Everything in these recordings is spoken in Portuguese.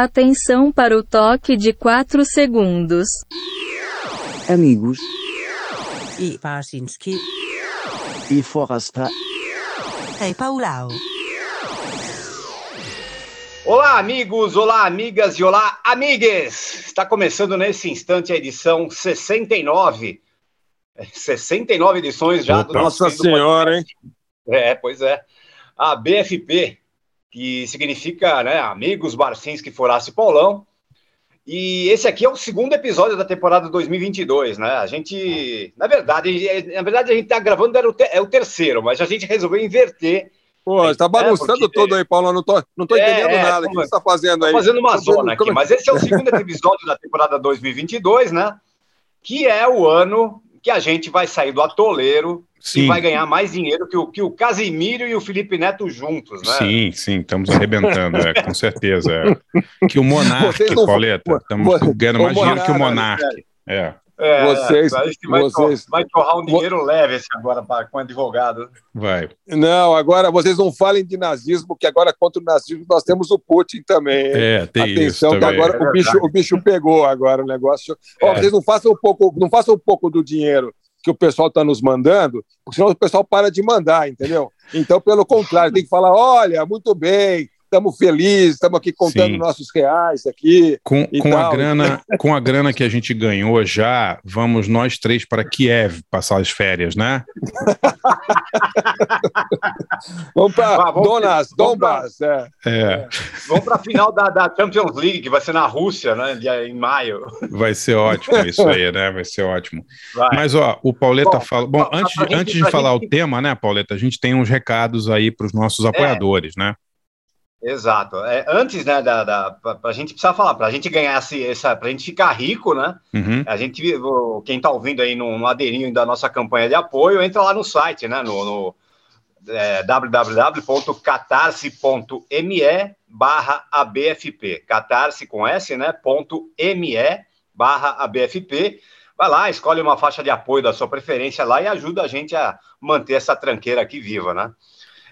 Atenção para o toque de 4 segundos. Amigos e Parsinski e Forrasta e Paulau. Olá, amigos, olá, amigas e olá, amigues! Está começando nesse instante a edição 69. 69 edições já Opa, do nosso Nossa Senhora, hein? É, pois é. A BFP, que significa né, Amigos Barcinski Forace Paulão. E esse aqui é o segundo episódio da temporada 2022, né? A gente, na verdade, na verdade a gente tá gravando era o é o terceiro, mas a gente resolveu inverter. Pô, está é, bagunçando é, porque... aí, Paulo. Não tô, não tô é, entendendo é, nada. O que você está fazendo aí? fazendo uma zona aqui, mas esse é o segundo episódio da temporada 2022, né? Que é o ano que a gente vai sair do atoleiro Sim. e vai ganhar mais dinheiro que o, que o Casimiro e o Felipe Neto juntos, né? Sim, sim, estamos arrebentando, é, com certeza. É. Que o Monarque. Pauleta, estamos ganhando mais dinheiro que o Monarque. É. É, vocês, vai, vocês... vai torrar um dinheiro leve esse agora pra, com advogado. Vai. Não, agora vocês não falem de nazismo, que agora contra o nazismo nós temos o Putin também. É, tem Atenção, isso que agora é o, bicho, o bicho pegou agora o negócio. É. vocês não façam um pouco, não façam um pouco do dinheiro que o pessoal está nos mandando, porque senão o pessoal para de mandar, entendeu? Então, pelo contrário, tem que falar: olha, muito bem, estamos felizes, estamos aqui contando Sim. nossos reais aqui. Com, com a grana, com a grana que a gente ganhou já, vamos nós três para Kiev passar as férias, né? vamos para Donas, Donbass. É. É. Vamos para a final da, da, Champions League, que vai ser na Rússia, né? Em maio. Vai ser ótimo isso aí, né? Vai ser ótimo. Vai. Mas, ó, o Pauleta fala. Bom, antes, antes de falar gente... o tema, né, Pauleta, a gente tem uns recados aí para os nossos é. apoiadores, é. né? Exato. É, antes, né, da, da pra, a gente precisar falar, para a gente ganhar esse, essa, para a gente ficar rico, né? Uhum. A gente, quem está ouvindo aí no, no aderinho da nossa campanha de apoio, entra lá no site, né? No, no é, www.catarse.me barra ABFP. Catarse com S, né? Ponto ME barra ABFP. Vai lá, escolhe uma faixa de apoio da sua preferência lá e ajuda a gente a manter essa tranqueira aqui viva, né?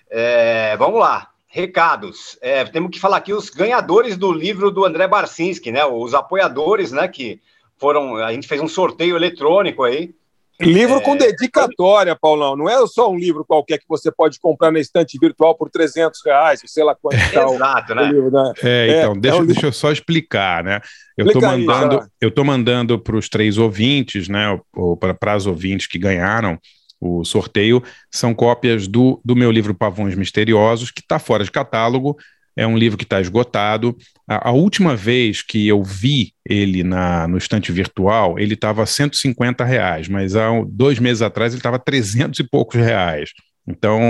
É, vamos lá. Recados. É, temos que falar aqui os ganhadores do livro do André Barcinski, né? Os apoiadores, né? Que foram. A gente fez um sorteio eletrônico aí. Livro é... com dedicatória, Paulão. Não é só um livro qualquer que você pode comprar na estante virtual por 300 reais, sei lá quanto é, tá Exato, né? Livro, né? É, então, é, deixa, é um deixa eu só explicar, né? Eu estou mandando, eu tô mandando para os três ouvintes, né? Ou para as ouvintes que ganharam o sorteio, são cópias do, do meu livro Pavões Misteriosos, que está fora de catálogo, é um livro que está esgotado. A, a, última vez que eu vi ele na, no estante virtual, ele estava 150 reais, mas há dois meses atrás ele estava 300 e poucos reais. Então,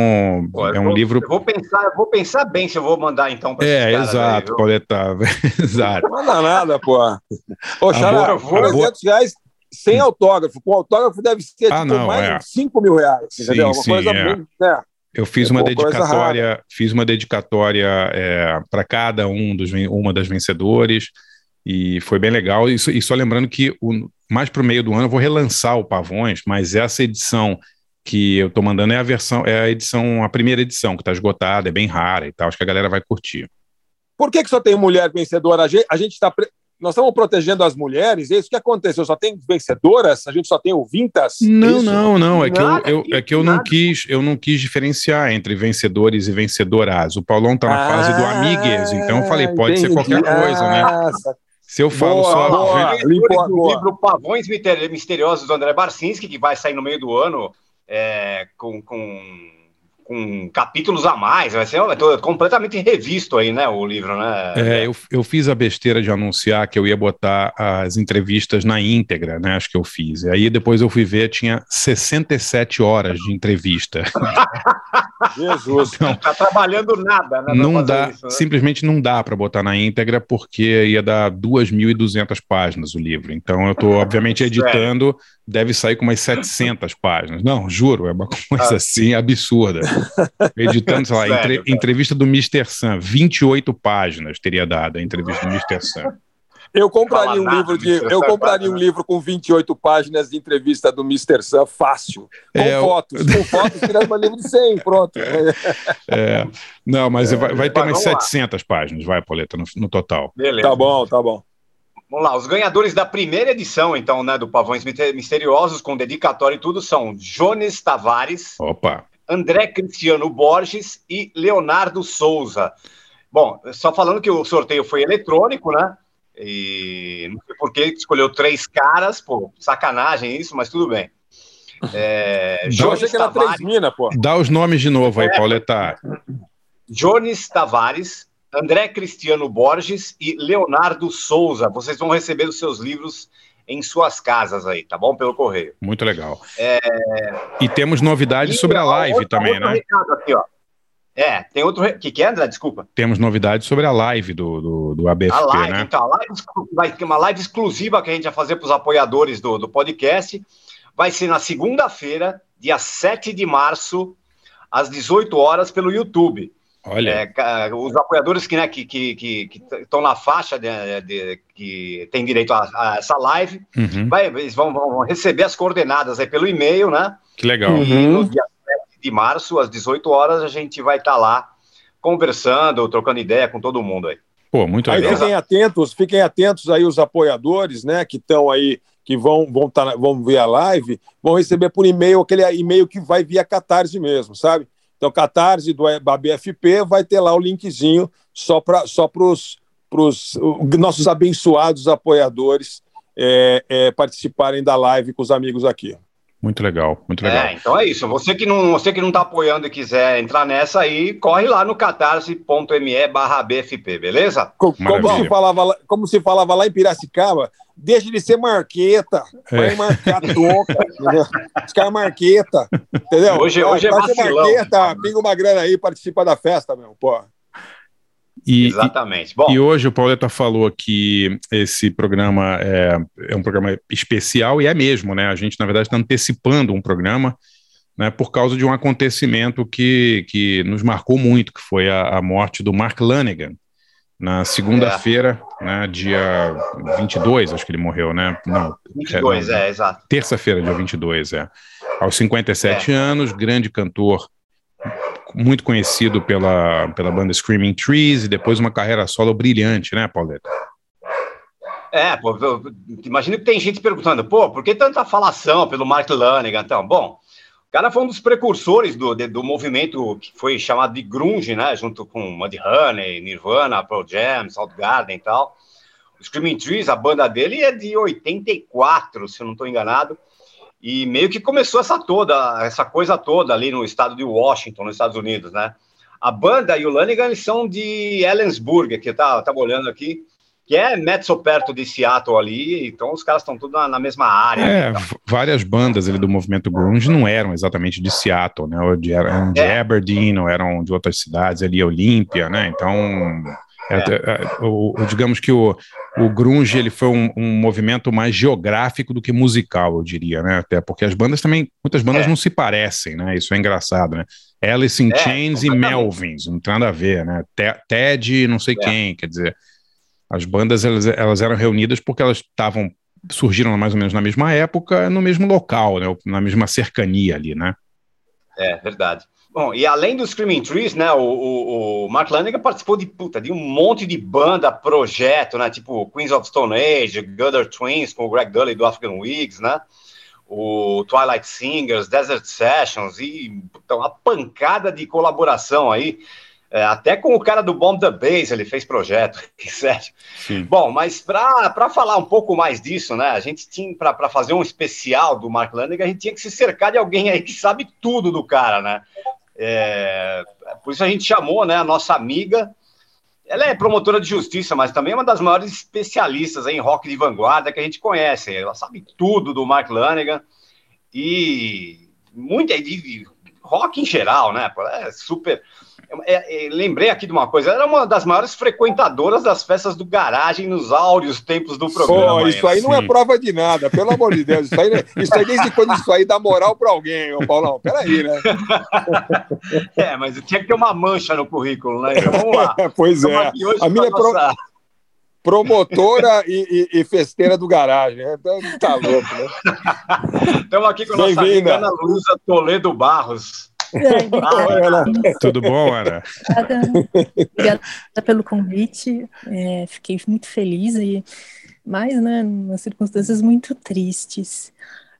Pô, é um vou, livro. Eu vou pensar, eu vou pensar bem se eu vou mandar então para É, exato, Pauleta. exato. Não manda nada, pô. Ô, Xará, 300 reais sem autógrafo. Com autógrafo deve ser ah, tipo, não, mais é. de 5 mil reais, sim, entendeu? Uma sim, coisa é. bem, né? Eu fiz é uma dedicatória, fiz uma dedicatória é, para cada um dos uma das vencedores e foi bem legal. E, e só lembrando que o, mais para o meio do ano eu vou relançar o Pavões, mas essa edição que eu estou mandando é a versão, é a edição, a primeira edição que está esgotada, é bem rara e tal. Acho que a galera vai curtir. Por que, que só tem mulher vencedora? A gente está nós estamos protegendo as mulheres, é isso que aconteceu. Só tem vencedoras? A gente só tem ouvintas? Não, não, não. É que eu, eu, é que eu não quis, eu não quis diferenciar entre vencedores e vencedoras. O Paulão está na ah, fase do ah, amigues, então eu falei, pode entendi. ser qualquer coisa, né? Se eu falo boa, só. Boa, boa, do livro Pavões Misteriosos do André Barcinski, que vai sair no meio do ano é, com, com com capítulos a mais, vai ser completamente revisto aí, né, o livro, né? É, eu, eu fiz a besteira de anunciar que eu ia botar as entrevistas na íntegra, né, acho que eu fiz. E aí depois eu fui ver, tinha 67 horas de entrevista. Jesus, então, tá trabalhando nada, né? Não dá, isso, né? simplesmente não dá para botar na íntegra porque ia dar 2.200 páginas o livro. Então eu estou obviamente editando, deve sair com umas 700 páginas. Não, juro, é uma coisa ah. assim absurda. Editando, sei lá, entre, entrevista do Mr. Sam, 28 páginas teria dado a entrevista do Mr. Sam. Eu compraria um livro de, eu compraria um livro com 28 páginas de entrevista do Mr. Sam fácil, com é, fotos, com fotos, tirando um livro de 100, pronto. É, não, mas é, vai, vai, ter umas 700 lá. páginas, vai, Poleta, no, no total. Beleza. Tá bom, tá bom. Vamos lá, os ganhadores da primeira edição, então, né, do Pavões Misteriosos, com dedicatório e tudo, são Jones Tavares, Opa. André Cristiano Borges e Leonardo Souza. Bom, só falando que o sorteio foi eletrônico, né? E não sei por que escolheu três caras, pô, sacanagem isso, mas tudo bem. É, achei que era três minas, pô. Dá os nomes de novo aí, é, Pauleta. Jones Tavares, André Cristiano Borges e Leonardo Souza. Vocês vão receber os seus livros em suas casas aí, tá bom? Pelo correio. Muito legal. É... E temos novidades e sobre a live outra, também, né? Aqui, ó. É, tem outro. O que, que é, André? Desculpa. Temos novidades sobre a live do, do, do ABFP, a live, né? Então, a live vai ter uma live exclusiva que a gente vai fazer para os apoiadores do, do podcast. Vai ser na segunda-feira, dia 7 de março, às 18 horas, pelo YouTube. Olha. É, os apoiadores que né, estão que, que, que, que na faixa de, de, que tem direito a, a essa live, uhum. vai, eles vão, vão, receber as coordenadas aí pelo e-mail, né? Que legal. E uhum. no dia 7 de março, às 18 horas, a gente vai estar tá lá conversando, trocando ideia com todo mundo aí. Pô, muito legal. Aí fiquem atentos, fiquem atentos aí os apoiadores, né, que estão aí, que vão, vão, tá, vão ver a live, vão receber por e-mail aquele e-mail que vai via Catarse mesmo, sabe? Então, Catarse do BFP vai ter lá o linkzinho só para só os nossos abençoados apoiadores é, é, participarem da live com os amigos aqui. Muito legal, muito legal. É, então é isso. Você que não, você que não está apoiando e quiser entrar nessa aí, corre lá no catarse.me barra BFP, beleza? Como se, falava, como se falava lá em Piracicaba, deixa de ser marqueta, é. vai marcar toca, entendeu? Os caras marqueta, entendeu? Hoje, hoje é vai vacilão. marqueta, pinga uma grana aí, participa da festa, meu, pô. E, Exatamente. Bom, e hoje o Pauleta falou que esse programa é, é, um programa especial, e é mesmo, né? A gente, na verdade, está antecipando um programa né, por causa de um acontecimento que, que nos marcou muito, que foi a, a morte do Mark Lanegan. Na segunda-feira, é. né, dia 22, acho que ele morreu, né? Não, 22, é, não, é exato. Terça-feira, dia 22, é. Aos 57 é. anos, grande cantor muito conhecido pela, pela banda Screaming Trees e depois uma carreira solo brilhante, né, Pauleta? É, pô, imagino que tem gente perguntando, pô, por que tanta falação pelo Mark Lanegan? Então, bom, cara foi um dos precursores do, do movimento que foi chamado de grunge, né, junto com Mudhoney, Nirvana, Pearl Jam, Soundgarden e tal. O Screaming Trees, a banda dele é de 84, se eu não estou enganado. E meio que começou essa toda, essa coisa toda ali no estado de Washington, nos Estados Unidos, né? A banda e o Lanigan são de Ellensburg, que eu tava, tava olhando aqui, que é mezzo perto de Seattle ali, então os caras estão tudo na, na, mesma área. É, então. várias bandas ali do movimento grunge não eram exatamente de Seattle, né? Ou de, eram de é. Aberdeen, ou eram de outras cidades ali, Olímpia, né? Então é. É, o, o, digamos que o, o grunge ele foi um, um, movimento mais geográfico do que musical, eu diria, né? Até porque as bandas também, muitas bandas é. não se parecem, né? Isso é engraçado, né? Alice in é, Chains e Melvins, não tem nada a ver, né? Ted, não sei é. quem, quer dizer, as bandas elas, elas eram reunidas porque elas estavam surgiram mais ou menos na mesma época, no mesmo local, né? Na mesma cercania ali, né? É verdade. Bom, e além do Screaming Trees, né, o, o, o Mark Lanigan participou de, puta, de um monte de banda, projeto, né, tipo Queens of Stone Age, Gutter Twins, com o Greg Dully do African Wigs, né, o Twilight Singers, Desert Sessions, e puta, uma pancada de colaboração aí, é, até com o cara do Bomb the Bass ele fez projeto, sério. Sim. Bom, mas para falar um pouco mais disso, né, a gente tinha, para fazer um especial do Mark Lanigan, a gente tinha que se cercar de alguém aí que sabe tudo do cara, né, é, por isso a gente chamou né, a nossa amiga. Ela é promotora de justiça, mas também é uma das maiores especialistas em rock de vanguarda que a gente conhece. Ela sabe tudo do Mark Lanegan e muito de rock em geral, né? É super. É, é, lembrei aqui de uma coisa, ela era uma das maiores frequentadoras das festas do garagem nos áureos tempos do programa. Pô, isso aí não é prova de nada, pelo amor de Deus. Isso aí, isso aí desde quando isso aí dá moral para alguém, ô Paulão. Peraí, né? é, mas tinha que ter uma mancha no currículo, né? Então vamos lá. pois é. A minha, é pro... promotora e, e, e, festeira do garagem. Né? Então, tá louco, né? Estamos aqui com a nossa amiga Ana Luísa Toledo Barros. É, Tudo bom, Ana? Obrigada, obrigada pelo convite. É, fiquei muito feliz, e, mas, né, nas circunstâncias muito tristes.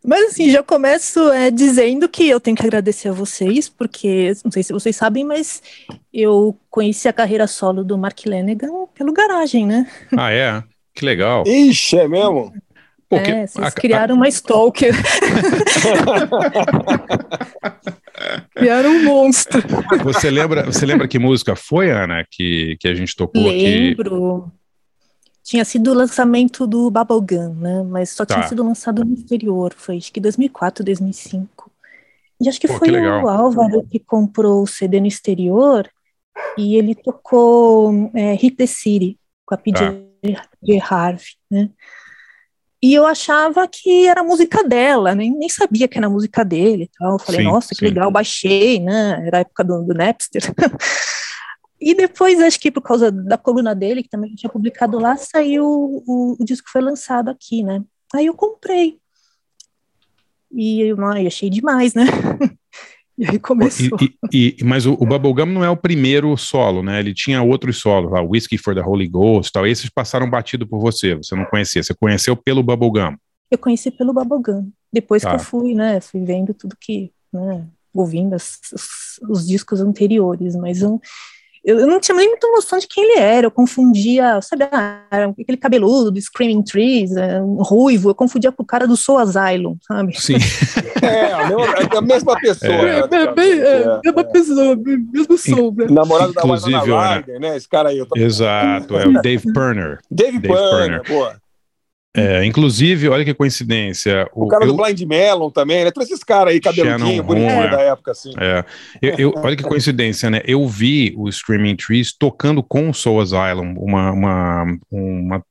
Mas assim, já começo é, dizendo que eu tenho que agradecer a vocês, porque não sei se vocês sabem, mas eu conheci a carreira solo do Mark Lanegan pelo garagem, né? Ah, é? Que legal. Ixi, é mesmo? Porque é, vocês a, criaram a... uma stalker. criaram um monstro. Você lembra, você lembra que música foi, Ana, que, que a gente tocou Lembro. aqui? Lembro tinha sido o lançamento do Bubblegum, né? Mas só tinha tá. sido lançado no exterior, foi acho que 2004, 2005. E acho que Pô, foi que o Álvaro que comprou o CD no exterior e ele tocou é, Hit the City com a PJ tá. Harvey, né? E eu achava que era música dela, nem, nem sabia que era música dele. Então eu falei, sim, nossa, que sim. legal, baixei, né? Era a época do, do Napster. E depois, acho que por causa da coluna dele, que também tinha publicado lá, saiu o, o disco foi lançado aqui, né? Aí eu comprei. E eu, ai, achei demais, né? e aí começou. E, e, mas o, o Bubblegum não é o primeiro solo, né? Ele tinha outros solos, lá, Whiskey for the Holy Ghost tal. Esses passaram batido por você, você não conhecia. Você conheceu pelo Bubblegum. Eu conheci pelo Bubblegum. Depois tá. que eu fui, né? Fui vendo tudo que, né? Ouvindo as, os, os discos anteriores, mas eu eu, eu não tinha nem muita noção de quem ele era, eu confundia, sabe, ah, aquele cabeludo do Screaming Trees, é, um ruivo, eu confundia com o cara do Soul Asylum, sabe? Sim. é, a mesma, a mesma pessoa. É, é, bem, é, é, mesma pessoa, mesmo som. Né? Namorado da Winona Ryder, né? Esse cara aí. Tô... Exato, é o Dave Perner. Dave, Dave Perner, Perner. É, inclusive, olha que coincidência. O, o cara eu, do Blind Melon também, né? Todos esses caras aí, cabeludinho, bonitinho é, da época, assim. É. Eu, eu, olha que coincidência, né? Eu vi o Screaming Trees tocando com o Soul Asylum, uma, uma, uma,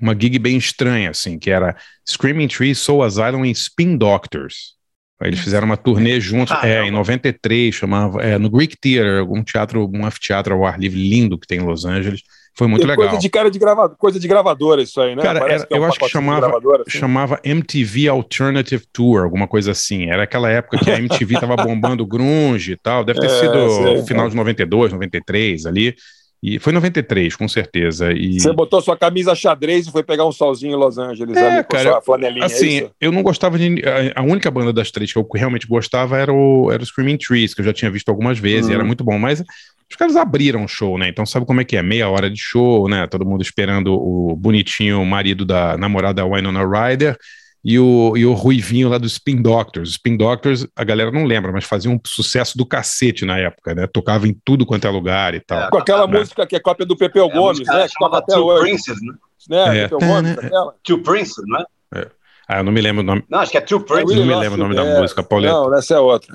uma gig bem estranha, assim, que era Screaming Trees, Soul Asylum e Spin Doctors. Eles fizeram uma turnê juntos, ah, é, em 93, chamava, é, no Greek Theater, um teatro, um anfiteatro ao ar livre lindo que tem em Los Angeles. Foi muito legal. Coisa de cara de gravador, coisa de gravadora isso aí, né? Cara, era, é um eu acho que chamava, assim. chamava MTV Alternative Tour, alguma coisa assim. Era aquela época que a MTV tava bombando grunge e tal. Deve ter é, sido sei, final é. de 92, 93 ali. E foi 93, com certeza. E... Você botou sua camisa xadrez e foi pegar um solzinho em Los Angeles é, ali com cara, sua flanelinha. É assim, é eu não gostava de. A, única banda das três que eu realmente gostava era o, era o Screaming Trees, que eu já tinha visto algumas vezes, hum. e era muito bom. Mas os caras abriram o show, né? Então sabe como é que é? Meia hora de show, né? Todo mundo esperando o bonitinho marido da namorada Winona Ryder e o, e o Ruivinho lá do Spin Doctors. Spin Doctors, a galera não lembra, mas fazia um sucesso do cacete na época, né? Tocava em tudo quanto é lugar e tal. É, com aquela né? música que é cópia do Pepeu é, Gomes, né? Que toca até hoje. Princes, né? né? É. Pepeu Gomes, aquela. Two Princes, né? É. Ah, eu não me lembro o nome. Não, acho que é Two Princes. não me lembro o nome da é. música, Pauleta. Não, essa é outra.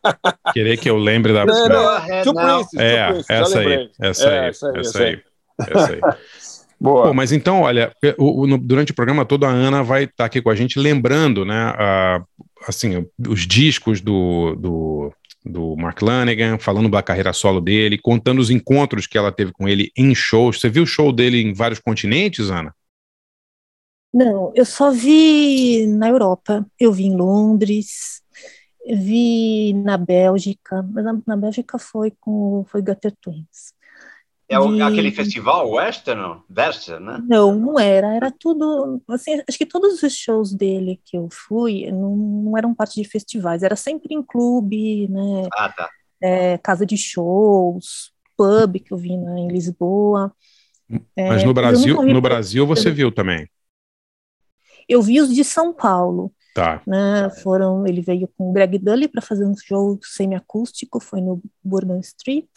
Querer que eu lembre da música. Não, Two Princes. É, essa aí, essa aí, essa aí, essa aí. Boa. Pô, mas então, olha, o, o, no, durante o programa todo a Ana vai estar tá aqui com a gente lembrando, né, a, assim, os discos do, do, do Mark Lanegan, falando da carreira solo dele, contando os encontros que ela teve com ele em shows. Você viu o show dele em vários continentes, Ana? Não, eu só vi na Europa. Eu vi em Londres, vi na Bélgica, mas na, na Bélgica foi com foi Gutter Twins. É o, aquele festival Western, Western, né? Não, não era. Era tudo. Assim, acho que todos os shows dele que eu fui não, não eram parte de festivais. Era sempre em clube, né? Ah, tá. É, casa de shows, pub que eu vi né, em Lisboa. Mas é, no Brasil, no Brasil você viu também? Eu vi os de São Paulo. Tá. Né, foram, ele veio com o Greg Dully para fazer um show semiacústico, foi no Bourbon Street.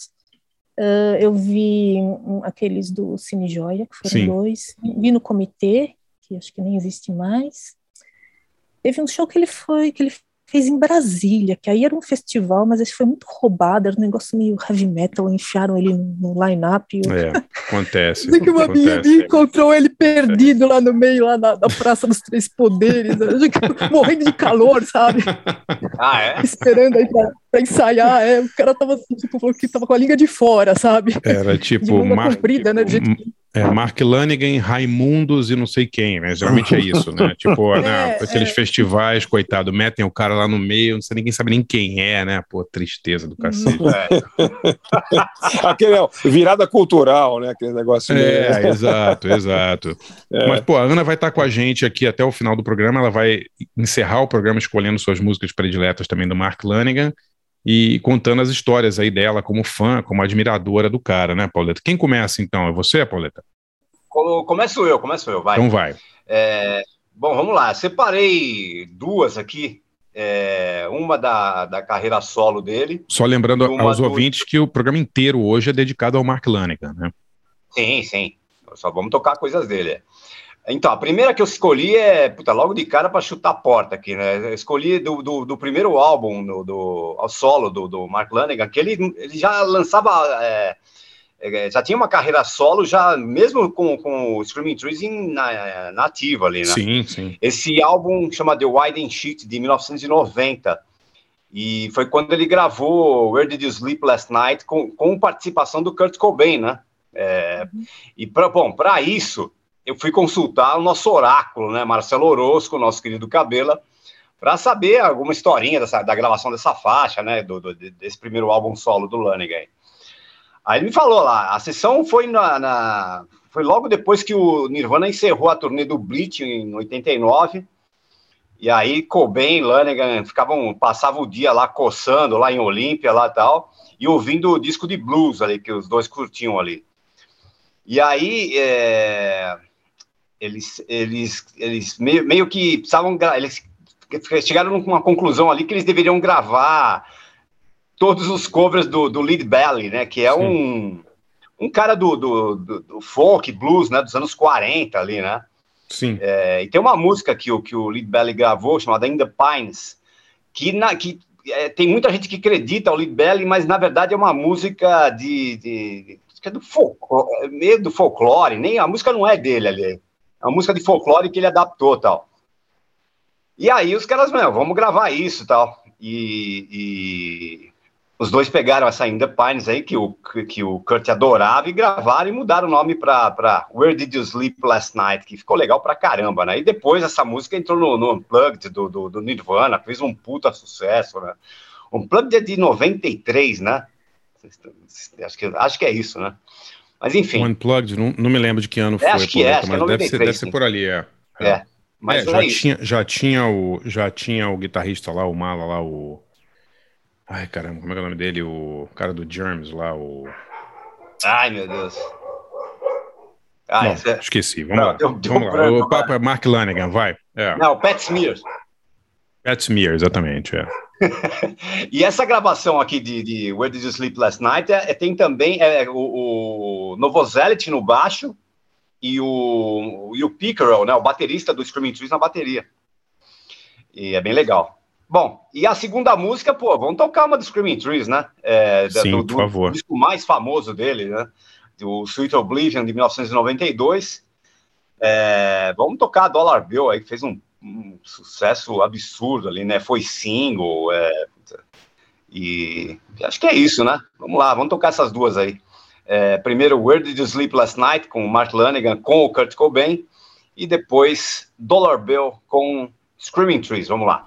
Uh, eu vi um, aqueles do Cine Joia, que foram Sim. dois. Vi no Comitê, que acho que nem existe mais. Teve um show que ele foi, que ele fez em Brasília, que aí era um festival, mas esse foi muito roubado, era um negócio meio heavy metal, enfiaram ele no line-up. É, acontece. que uma amiga encontrou ele perdido lá no meio, lá na, na Praça dos Três Poderes, morrendo de calor, sabe? Ah, é? Esperando aí pra, pra ensaiar, é, o cara tava assim, tipo, falou que tava com a língua de fora, sabe? Era tipo... De comprida, né? De jeito que É, Mark Lanigan, Raimundos e não sei quem, né? Geralmente é isso, né? Tipo, é, né? aqueles é. festivais, coitado, metem o cara lá no meio, não sei ninguém sabe nem quem é, né? Pô, tristeza do cacete. É. Aquele é, virada cultural, né? Aquele negócio. É, meio... exato, exato. É. Mas, pô, a Ana vai estar com a gente aqui até o final do programa, ela vai encerrar o programa escolhendo suas músicas prediletas também do Mark Lanigan e contando as histórias aí dela como fã, como admiradora do cara, né, Pauleta? Quem começa então? É você, Pauleta? Começo eu, começo eu, vai. Então vai. É, bom, vamos lá. Separei duas aqui. É, uma da, da carreira solo dele. Só lembrando aos do... ouvintes que o programa inteiro hoje é dedicado ao Mark Lanigan, né? Sim, sim. Só vamos tocar coisas dele. Então, a primeira que eu escolhi é, puta, logo de cara para chutar a porta aqui, né? Eu escolhi do, do, do primeiro álbum, do, do, ao solo do, do Mark Lanigan, que ele, ele já lançava, é, é, já tinha uma carreira solo, já mesmo com, com o Screaming Trees em, na, na ativa ali, né? Sim, sim. Esse álbum chama The Wide Sheet, de 1990, e foi quando ele gravou Where Did You Sleep Last Night, com, com participação do Kurt Cobain, né? É, uhum. E, pra, bom, para isso eu fui consultar o nosso oráculo, né, Marcelo Orozco, nosso querido Cabela, para saber alguma historinha dessa, da gravação dessa faixa, né, do, do, desse primeiro álbum solo do Lanigan. Aí ele me falou lá, a sessão foi na, na, foi logo depois que o Nirvana encerrou a turnê do Bleach em 89, e aí Cobain Lanigan ficavam, passavam o dia lá coçando, lá em Olímpia, lá tal, e ouvindo o disco de blues ali, que os dois curtiam ali. E aí, é, eles, eles, eles meio, meio que precisavam, eles chegaram a uma conclusão ali que eles deveriam gravar todos os covers do, do Lead Belly, né, que é um, um cara do, do, do, do, folk, blues, né, dos anos 40 ali, né. Sim. É, e tem uma música que, o, que o Lead Belly gravou, chamada In The Pines, que, na, que é, tem muita gente que acredita ao Lead Belly, mas na verdade é uma música de, de, de do folclore, meio do folclore, nem a música não é dele ali. É uma música de folclore que ele adaptou tal. E aí os caras, meu, vamos gravar isso tal. E, e os dois pegaram essa In The Pines aí, que o, que o Kurt adorava, e gravaram e mudaram o nome para Where Did You Sleep Last Night, que ficou legal pra caramba, né? E depois essa música entrou no, no Unplugged do, do, do, Nirvana, fez um puta sucesso, né? Unplugged é de 93, né? Acho que, acho que é isso, né? Mas enfim. Unplugged, não, não me lembro de que ano é, foi. Acho que é, acho mas que é deve, ser, deve ser por ali, é. É. é. Mas é, já, tinha, já, tinha o, já tinha o guitarrista lá, o Mala lá, o. Ai, caramba, como é, é o nome dele? O cara do Germs lá, o. Ai, meu Deus. Ah, é... Esqueci, vamos não, lá. Vamos lá. O papo é Mark Lanigan, vai. É. Não, Pat Smears. Pat Smear, exatamente, é. e essa gravação aqui de, de, Where Did You Sleep Last Night é, é tem também é, o, o Novozelit no baixo e o, e o Pickerel, né, o baterista do Screaming Trees na bateria. E é bem legal. Bom, e a segunda música, pô, vamos tocar uma do Screaming Trees, né? É, Sim, do, por favor. O disco mais famoso dele, né? O Sweet Oblivion de 1992. É, vamos tocar Dollar Bill aí, que fez um um sucesso absurdo ali, né? Foi single, é, e acho que é isso, né? Vamos lá, vamos tocar essas duas aí. É, primeiro, Where Did You Sleep Last Night, com o Mark Lanigan, com o Kurt Cobain, e depois Dollar Bill com Screaming Trees. Vamos lá.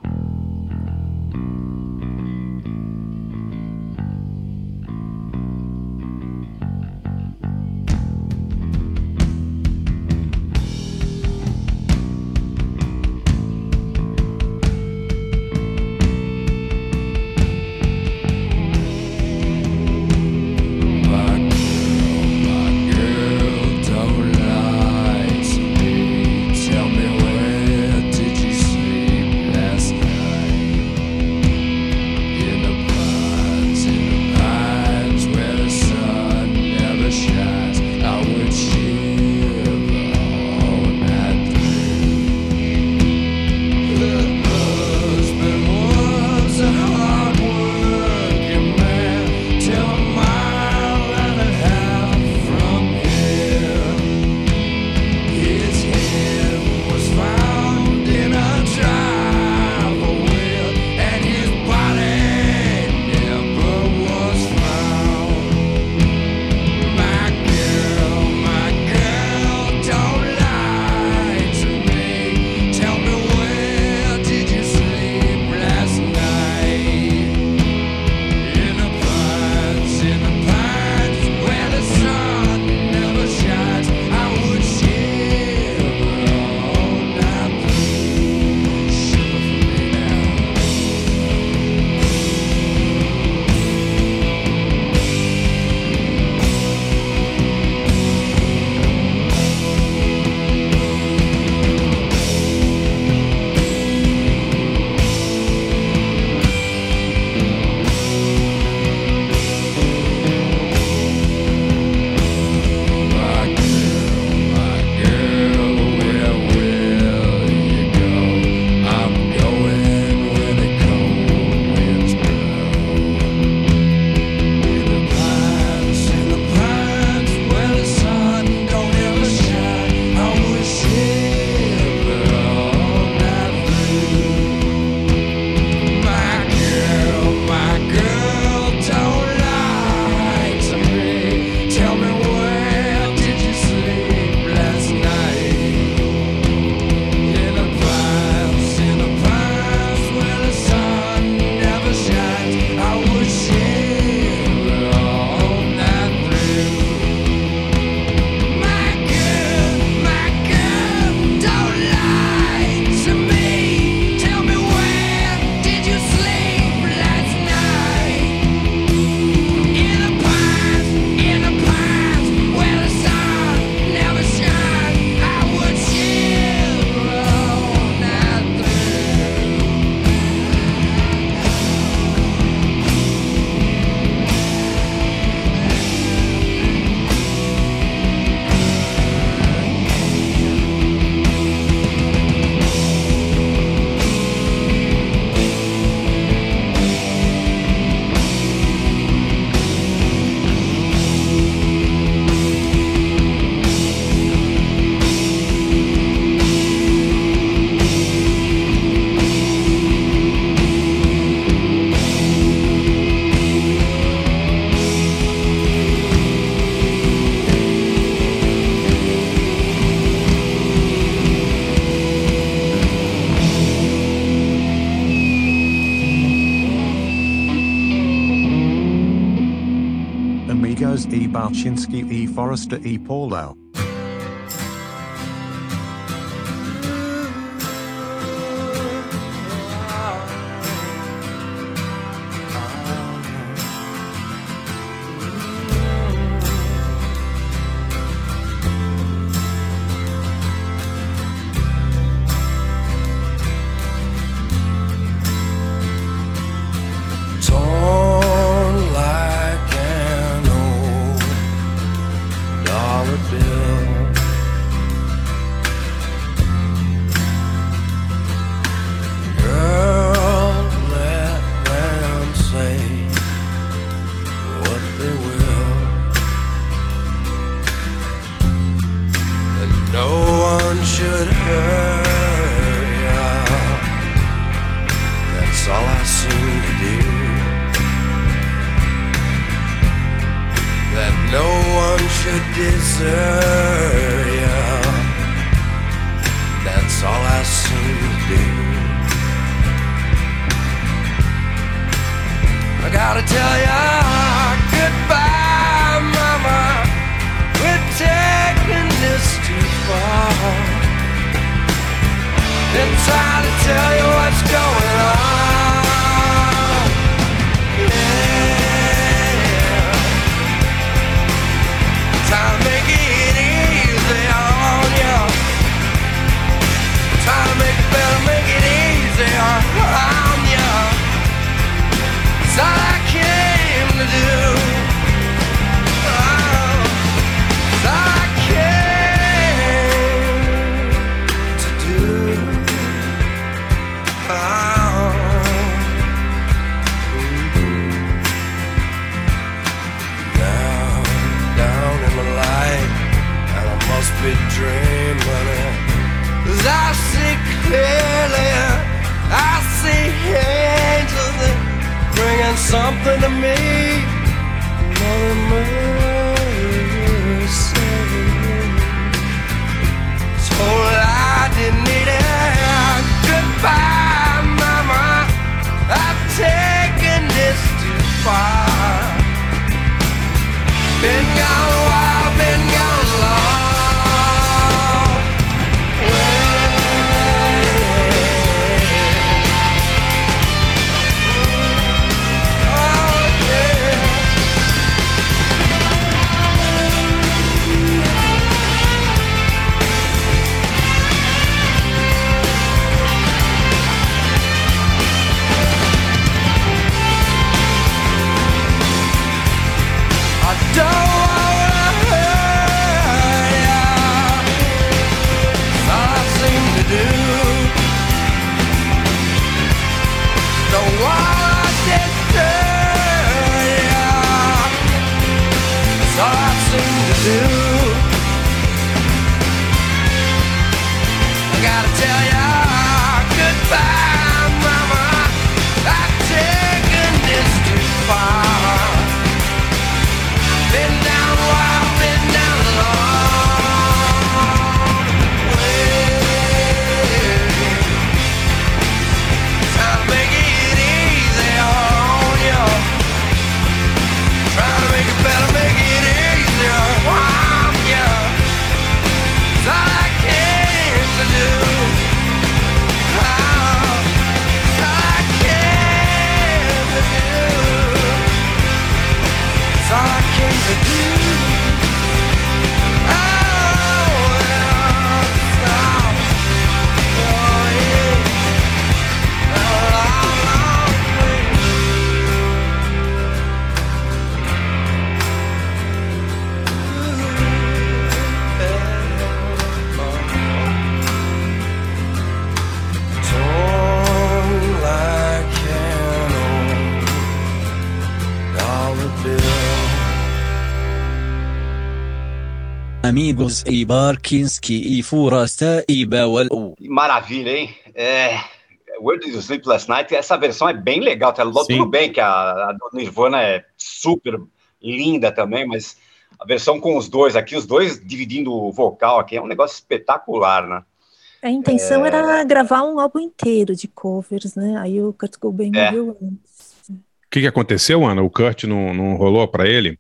Balchinski e Forrester e Paulo. Barkinski e Furasta e Bawal. Maravilha, hein? É, Where Did You Sleep Last Night? Essa versão é bem legal. Tá? Tudo bem que a, a do Nirvana é super linda também, mas a versão com os dois aqui, os dois dividindo o vocal aqui, é um negócio espetacular, né? A intenção é... era gravar um álbum inteiro de covers, né? Aí o Kurt Cobain é. morreu antes. O que, que aconteceu, Ana? O Kurt não, não rolou para ele?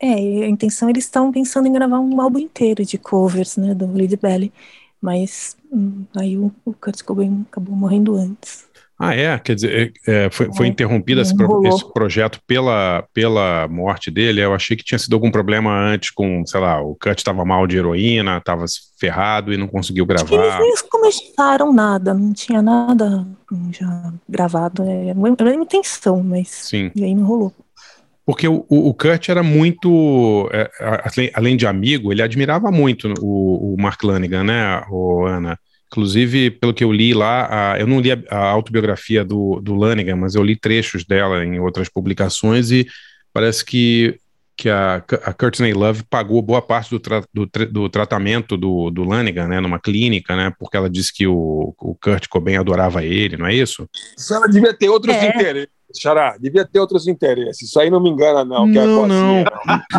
É, a intenção eles estavam pensando em gravar um álbum inteiro de covers, né, do Lady Belly, mas hum, aí o, o Kurt Cobain acabou morrendo antes. Ah, é? Quer dizer, é, é foi, foi é, interrompido esse, pro, esse, projeto pela, pela morte dele? Eu achei que tinha sido algum problema antes com, sei lá, o Kurt estava mal de heroína, estava ferrado e não conseguiu gravar. Eles nem começaram nada, não tinha nada já gravado. Era uma intenção, mas Sim. e aí não rolou. Porque o, o, Kurt era muito, é, além de amigo, ele admirava muito o, o Mark Lanigan, né, o Ana? Inclusive, pelo que eu li lá, a, eu não li a, a, autobiografia do, do Lanigan, mas eu li trechos dela em outras publicações e parece que, que a, a Courtney Love pagou boa parte do, tra, do, do, tratamento do, do Lanigan, né, numa clínica, né, porque ela disse que o, o Kurt Cobain adorava ele, não é isso? Ela devia ter outros é. interesses. Xará, devia ter outros interesses. Isso aí não me engana, não. Não, que é não.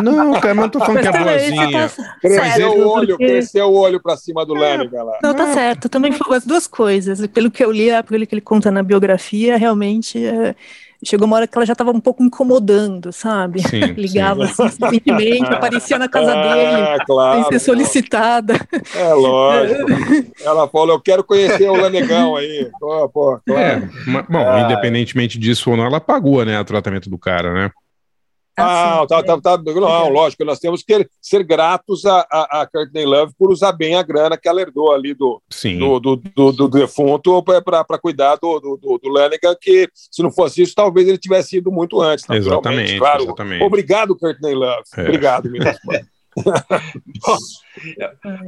Não, cara, mas não tô falando que é boazinha. Tá cresceu o olho, porque... cresceu o olho pra cima do é, lá. Não, tá certo. Também foi as duas coisas. Pelo que eu li, pelo que ele conta na biografia, realmente. É chegou uma hora que ela já estava um pouco incomodando, sabe? Sim, Ligava sim. assim, simplesmente, aparecia na casa ah, dele, claro, sem ser solicitada. É lógico. ela falou: Eu quero conhecer o Lanegão aí. Pô, pô, claro. É, bom, ah. independentemente disso ou não, ela pagou né, o tratamento do cara, né? Ah, tá, tá, tá, não, lógico, nós temos que ser gratos a, a, a Courtney Love por usar bem a grana que ela herdou ali do, do, do, do, do, defunto para cuidar do, do, do, do que se não fosse isso, talvez ele tivesse ido muito antes. Exatamente, claro. Exatamente. Obrigado, Courtney Love. É. Obrigado mesmo. bom,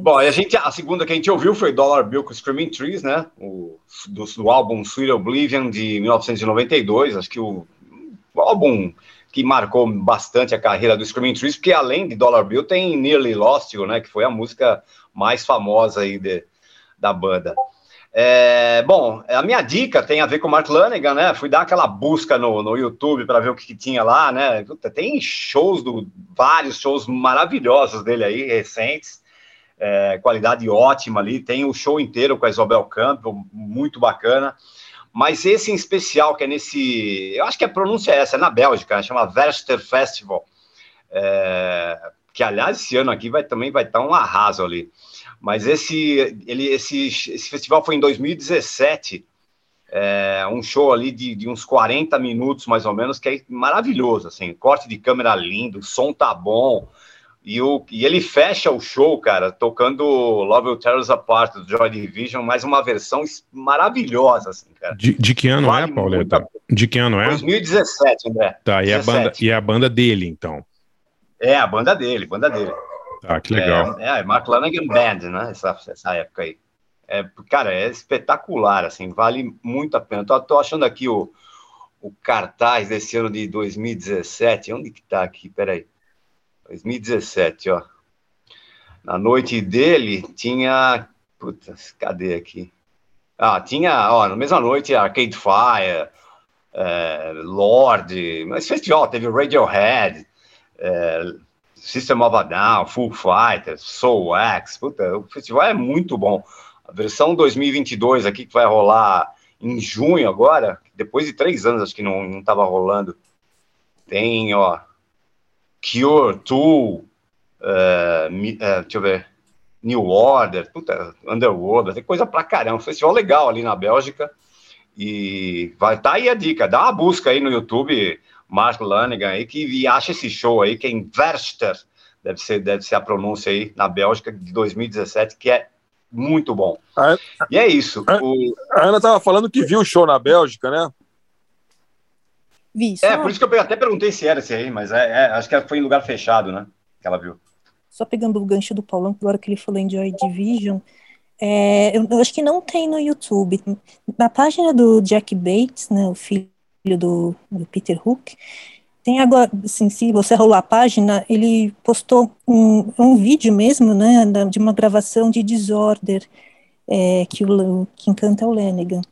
bom, a, gente, a segunda que a gente ouviu foi Dollar Bill com Screaming Trees, né? O, do, do álbum Sweet Oblivion de 1992. Acho que o, o álbum que marcou bastante a carreira do Screaming Trees, porque além de Dollar Bill tem Nearly Lost You, né, que foi a música mais famosa aí de, da banda. É, bom, a minha dica tem a ver com o Mark Lanegan, né? Fui dar aquela busca no, no YouTube para ver o que, que, tinha lá, né? Tem shows do vários shows maravilhosos dele aí, recentes, é, qualidade ótima ali. Tem o show inteiro com a Isabel Campbell, muito bacana. Mas esse em especial, que é nesse. Eu acho que a pronúncia é essa, é na Bélgica, né? chama Verster Festival. É, que, aliás, esse ano aqui vai, também vai estar um arraso ali. Mas esse, ele, esse, esse festival foi em 2017. É, um show ali de, de, uns 40 minutos, mais ou menos, que é maravilhoso, assim, corte de câmera lindo, som tá bom, e, o, e ele fecha o show, cara, tocando Love Will Tear Us Apart do Joy Division, mais uma versão maravilhosa, assim, cara. De, de que ano vale é, Pauleta? Muita... De que ano é? 2017, André. Tá, e a, banda, e a banda dele, então? É, a banda dele, banda dele. Tá, que legal. É, é Mark Lanigan Band, né, essa, essa época aí. É, cara, é espetacular, assim, vale muito a pena. Tô, tô achando aqui o, o cartaz desse ano de 2017, onde que tá aqui? Peraí. 2017, ó. Na noite dele tinha. Putz, cadê aqui? Ah, tinha, ó, na mesma noite Arcade Fire, é, Lorde, mas festival teve Radiohead, é, System of a Down, Full Fighters, Soul X, puta, o festival é muito bom. A versão 2022 aqui que vai rolar em junho agora, depois de três anos acho que não, não tava rolando, tem, ó, Cure, Tool, uh, uh, deixa eu ver, New Order, puta, Underworld, tem coisa pra caramba. Um festival legal ali na Bélgica. E vai tá aí a dica, dá uma busca aí no YouTube, Mark Lanigan aí, que acha esse show aí, que é em Verster, deve ser, deve ser a pronúncia aí, na Bélgica, de 2017, que é muito bom. A, e é isso. A, o... a Ana estava falando que viu o show na Bélgica, né? Vi, É, por isso que eu até perguntei se era esse aí, mas é, é, acho que foi em lugar fechado, né? Que ela viu. Só pegando o gancho do Paulão, agora que ele falou em Joy Division, é, eu, eu, acho que não tem no YouTube. Na página do Jack Bates, né, o filho do, do Peter Hook, tem agora, assim, se você rolar a página, ele postou um, um vídeo mesmo, né, de uma gravação de Disorder, é, que, o, que encanta o Lennigan.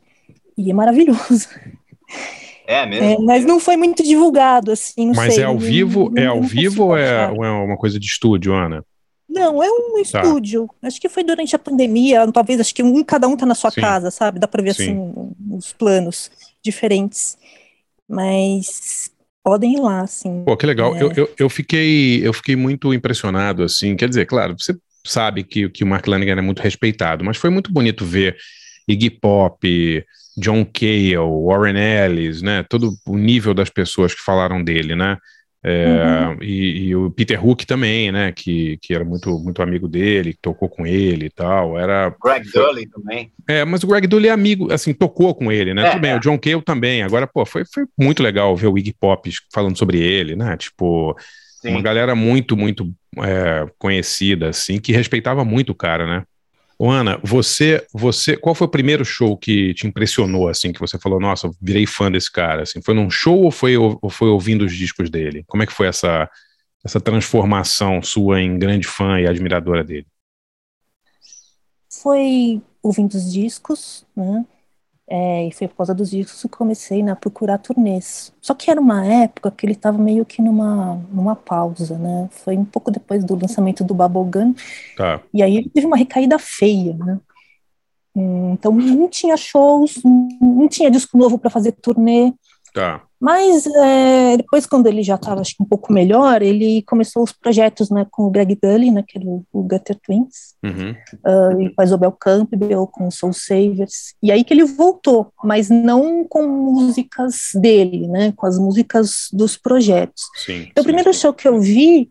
E é maravilhoso. É mesmo? É, mas não foi muito divulgado, assim, Mas sei, é ao vivo, não, é ao vivo ou é, ou é uma coisa de estúdio, Ana? Não, é um tá. estúdio. Acho que foi durante a pandemia, talvez, acho que um, cada um tá na sua Sim. casa, sabe? Dá para ver, Sim. assim, os planos diferentes. Mas podem ir lá, assim. Pô, que legal. É... Eu, eu, eu, fiquei, eu fiquei muito impressionado, assim. Quer dizer, claro, você sabe que, que o Mark Lanigan é muito respeitado, mas foi muito bonito ver Iggy Pop, John Cale, Warren Ellis, né? Todo o nível das pessoas que falaram dele, né? É, uhum. e, e, o Peter Hook também, né? Que, que era muito, muito amigo dele, que tocou com ele e tal. Era. Greg Dully também. É, mas o Greg Dully é amigo, assim, tocou com ele, né? É, Tudo bem, é. o John Cale também. Agora, pô, foi, foi muito legal ver o Iggy Pop falando sobre ele, né? Tipo, Sim. uma galera muito, muito é, conhecida, assim, que respeitava muito o cara, né? Ana, você, você, qual foi o primeiro show que te impressionou, assim, que você falou, nossa, virei fã desse cara, assim? Foi num show ou foi, ou foi ouvindo os discos dele? Como é que foi essa, essa transformação sua em grande fã e admiradora dele? Foi ouvindo os discos, né? É, e foi por causa dos discos que comecei né, a procurar turnês. Só que era uma época que ele estava meio que numa, numa pausa, né? Foi um pouco depois do lançamento do Bubblegum. Tá. E aí ele teve uma recaída feia, né? Então não tinha shows, não tinha disco novo para fazer turnê. Tá. Mas é, depois, quando ele já estava um pouco melhor, ele começou os projetos né, com o Greg Dully, né, que era o, o Gutter Twins, uhum. uh, com a Isabel Campbell, com o Soul Savers. E aí que ele voltou, mas não com músicas dele, né, com as músicas dos projetos. Sim, então, sim, o primeiro show que eu vi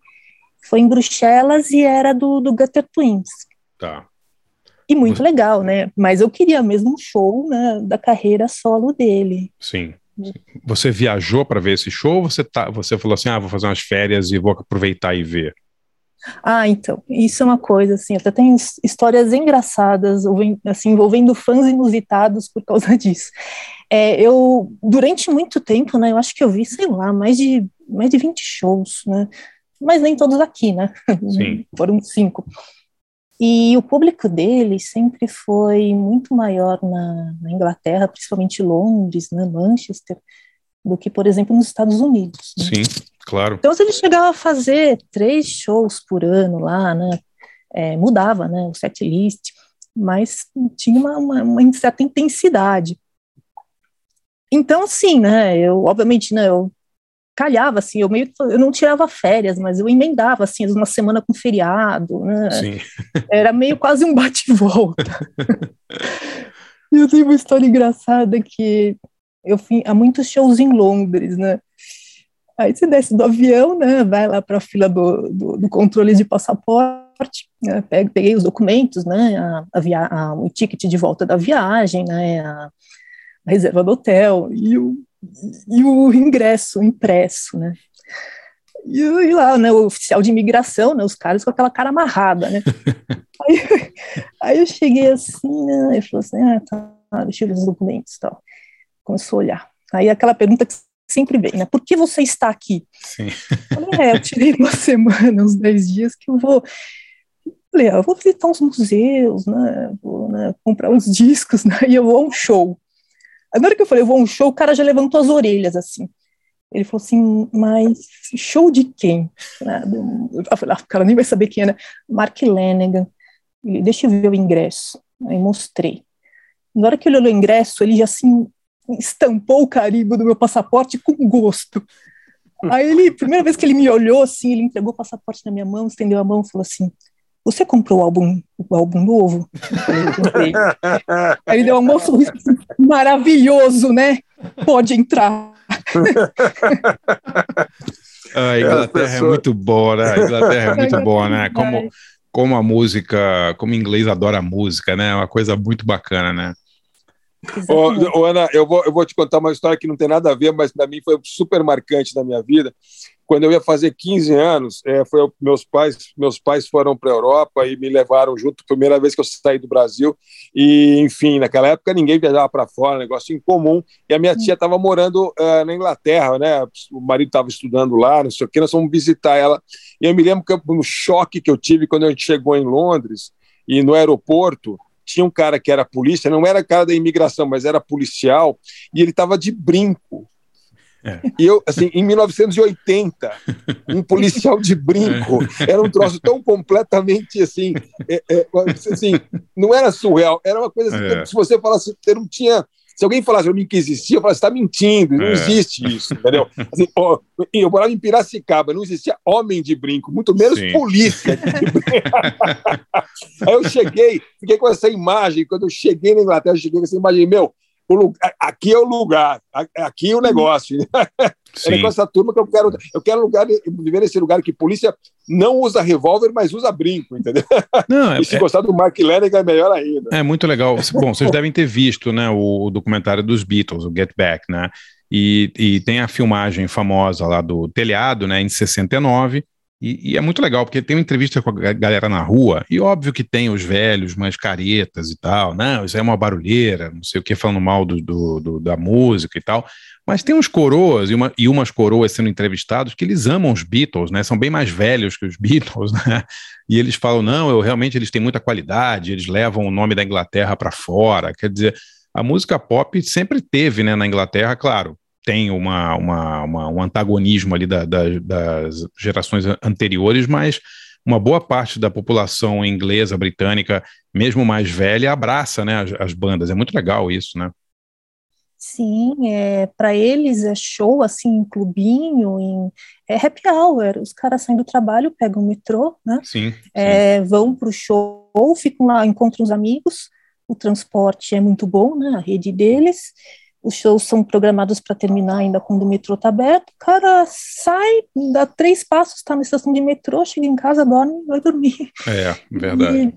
foi em Bruxelas e era do, do Gutter Twins. Tá. E muito legal, né? Mas eu queria mesmo um show né, da carreira solo dele. Sim. Você viajou para ver esse show ou você, tá, você falou assim, ah, vou fazer umas férias e vou aproveitar e ver? Ah, então, isso é uma coisa, assim, até tem histórias engraçadas, assim, envolvendo fãs inusitados por causa disso. É, eu, durante muito tempo, né, eu acho que eu vi, sei lá, mais de, mais de 20 shows, né, mas nem todos aqui, né, Sim. foram cinco. E o público dele sempre foi muito maior na, na Inglaterra, principalmente Londres, né, Manchester, do que, por exemplo, nos Estados Unidos. Né? Sim, claro. Então, se ele chegava a fazer três shows por ano lá, né, é, mudava né, o set list, mas tinha uma, uma, uma certa intensidade. Então, assim, né, eu, obviamente, né, eu calhava, assim, eu meio eu não tirava férias, mas eu emendava, assim, uma semana com feriado, né? Sim. Era meio quase um bate-volta. e eu tenho uma história engraçada que eu fui a muitos shows em Londres, né? Aí você desce do avião, né? Vai lá para a fila do, do, do, controle de passaporte, né, peguei os documentos, né? A, a, via, a, o ticket de volta da viagem, né? A, a reserva do hotel e o e o ingresso impresso, né? E, e, lá, né, o oficial de imigração, né, os caras com aquela cara amarrada, né? aí, aí, eu cheguei assim, né, e falou assim, ah, tá, deixa eu ver os documentos e tal. Começou a olhar. Aí aquela pergunta que sempre vem, né, por que você está aqui? Sim. Eu falei, é, eu tirei uma semana, uns dez dias que eu vou... Falei, ah, eu vou visitar uns museus, né, vou né, comprar uns discos, né, e eu vou a um show. Na hora que eu falei, eu vou a um show, o cara já levantou as orelhas, assim. Ele falou assim, mas show de quem? Eu falei, ah, o cara nem vai saber quem é, né? Mark Lanegan. Deixa eu ver o ingresso. Aí mostrei. Na hora que ele olhou o ingresso, ele já assim estampou o carimbo do meu passaporte com gosto. Aí ele, primeira vez que ele me olhou assim, ele entregou o passaporte na minha mão, estendeu a mão e falou assim: você comprou o álbum, o álbum novo? Aí ele deu um sorriso maravilhoso, né? Pode entrar. A Inglaterra é muito boa, né? A Inglaterra é muito boa, né? Como, como a música, como o inglês adora a música, né? É uma coisa muito bacana, né? Ô, ô, Ana, eu vou, eu vou te contar uma história que não tem nada a ver, mas para mim foi super marcante na minha vida. Quando eu ia fazer 15 anos, é, foi meus pais, meus pais foram para a Europa e me levaram junto, primeira vez que eu saí do Brasil. E, enfim, naquela época ninguém viajava para fora, negócio incomum. E a minha tia estava morando uh, na Inglaterra, né? O marido estava estudando lá, não sei o que, nós fomos visitar ela. E eu me lembro que um choque que eu tive quando a gente chegou em Londres e no aeroporto, tinha um cara que era polícia, não era cara da imigração, mas era policial, e ele estava de brinco. É. E eu, assim, em 1980, um policial de brinco é. era um troço tão completamente assim, é, é, assim, não era surreal, era uma coisa assim, é. se você falasse, você não tinha, Se alguém falasse para mim que existia, eu você está mentindo, não é. existe isso, entendeu? Assim, ó, eu morava em Piracicaba, não existia homem de brinco, muito menos Sim. polícia de brinco. Aí eu cheguei, fiquei com essa imagem, quando eu cheguei na Inglaterra, eu cheguei com essa imagem, meu, lugar, aqui é o lugar, aqui é o negócio. é com essa turma que eu quero. Eu quero lugar, viver nesse lugar que polícia não usa revólver, mas usa brinco, entendeu? Não, é, e se é, gostar do Mark Lennigan é melhor ainda. É muito legal. Bom, vocês devem ter visto né, o documentário dos Beatles, o Get Back, né? E, e tem a filmagem famosa lá do telhado, né, em 69, e, e, é muito legal, porque tem uma entrevista com a galera na rua, e óbvio que tem os velhos, mais caretas e tal, não, isso é uma barulheira, não sei o que, falando mal do, do, do, da música e tal, mas tem uns coroas e, uma, e umas coroas sendo entrevistados que eles amam os Beatles, né, são bem mais velhos que os Beatles, né, e eles falam, não, eu, realmente eles têm muita qualidade, eles levam o nome da Inglaterra para fora, quer dizer, a música pop sempre teve, né, na Inglaterra, claro, tem uma, uma, uma, um antagonismo ali da, da, das gerações anteriores, mas uma boa parte da população inglesa, britânica, mesmo mais velha, abraça né, as, as bandas. É muito legal isso, né? Sim, é, para eles é show assim, em clubinho, em é happy hour. Os caras saem do trabalho, pegam o metrô, né? Sim. É, vão para o show, ficam lá, encontram os amigos. O transporte é muito bom, né? A rede deles os shows são programados para terminar ainda quando o metrô está aberto, o cara sai, dá três passos, está na estação de metrô, chega em casa, dorme vai dormir. É, verdade.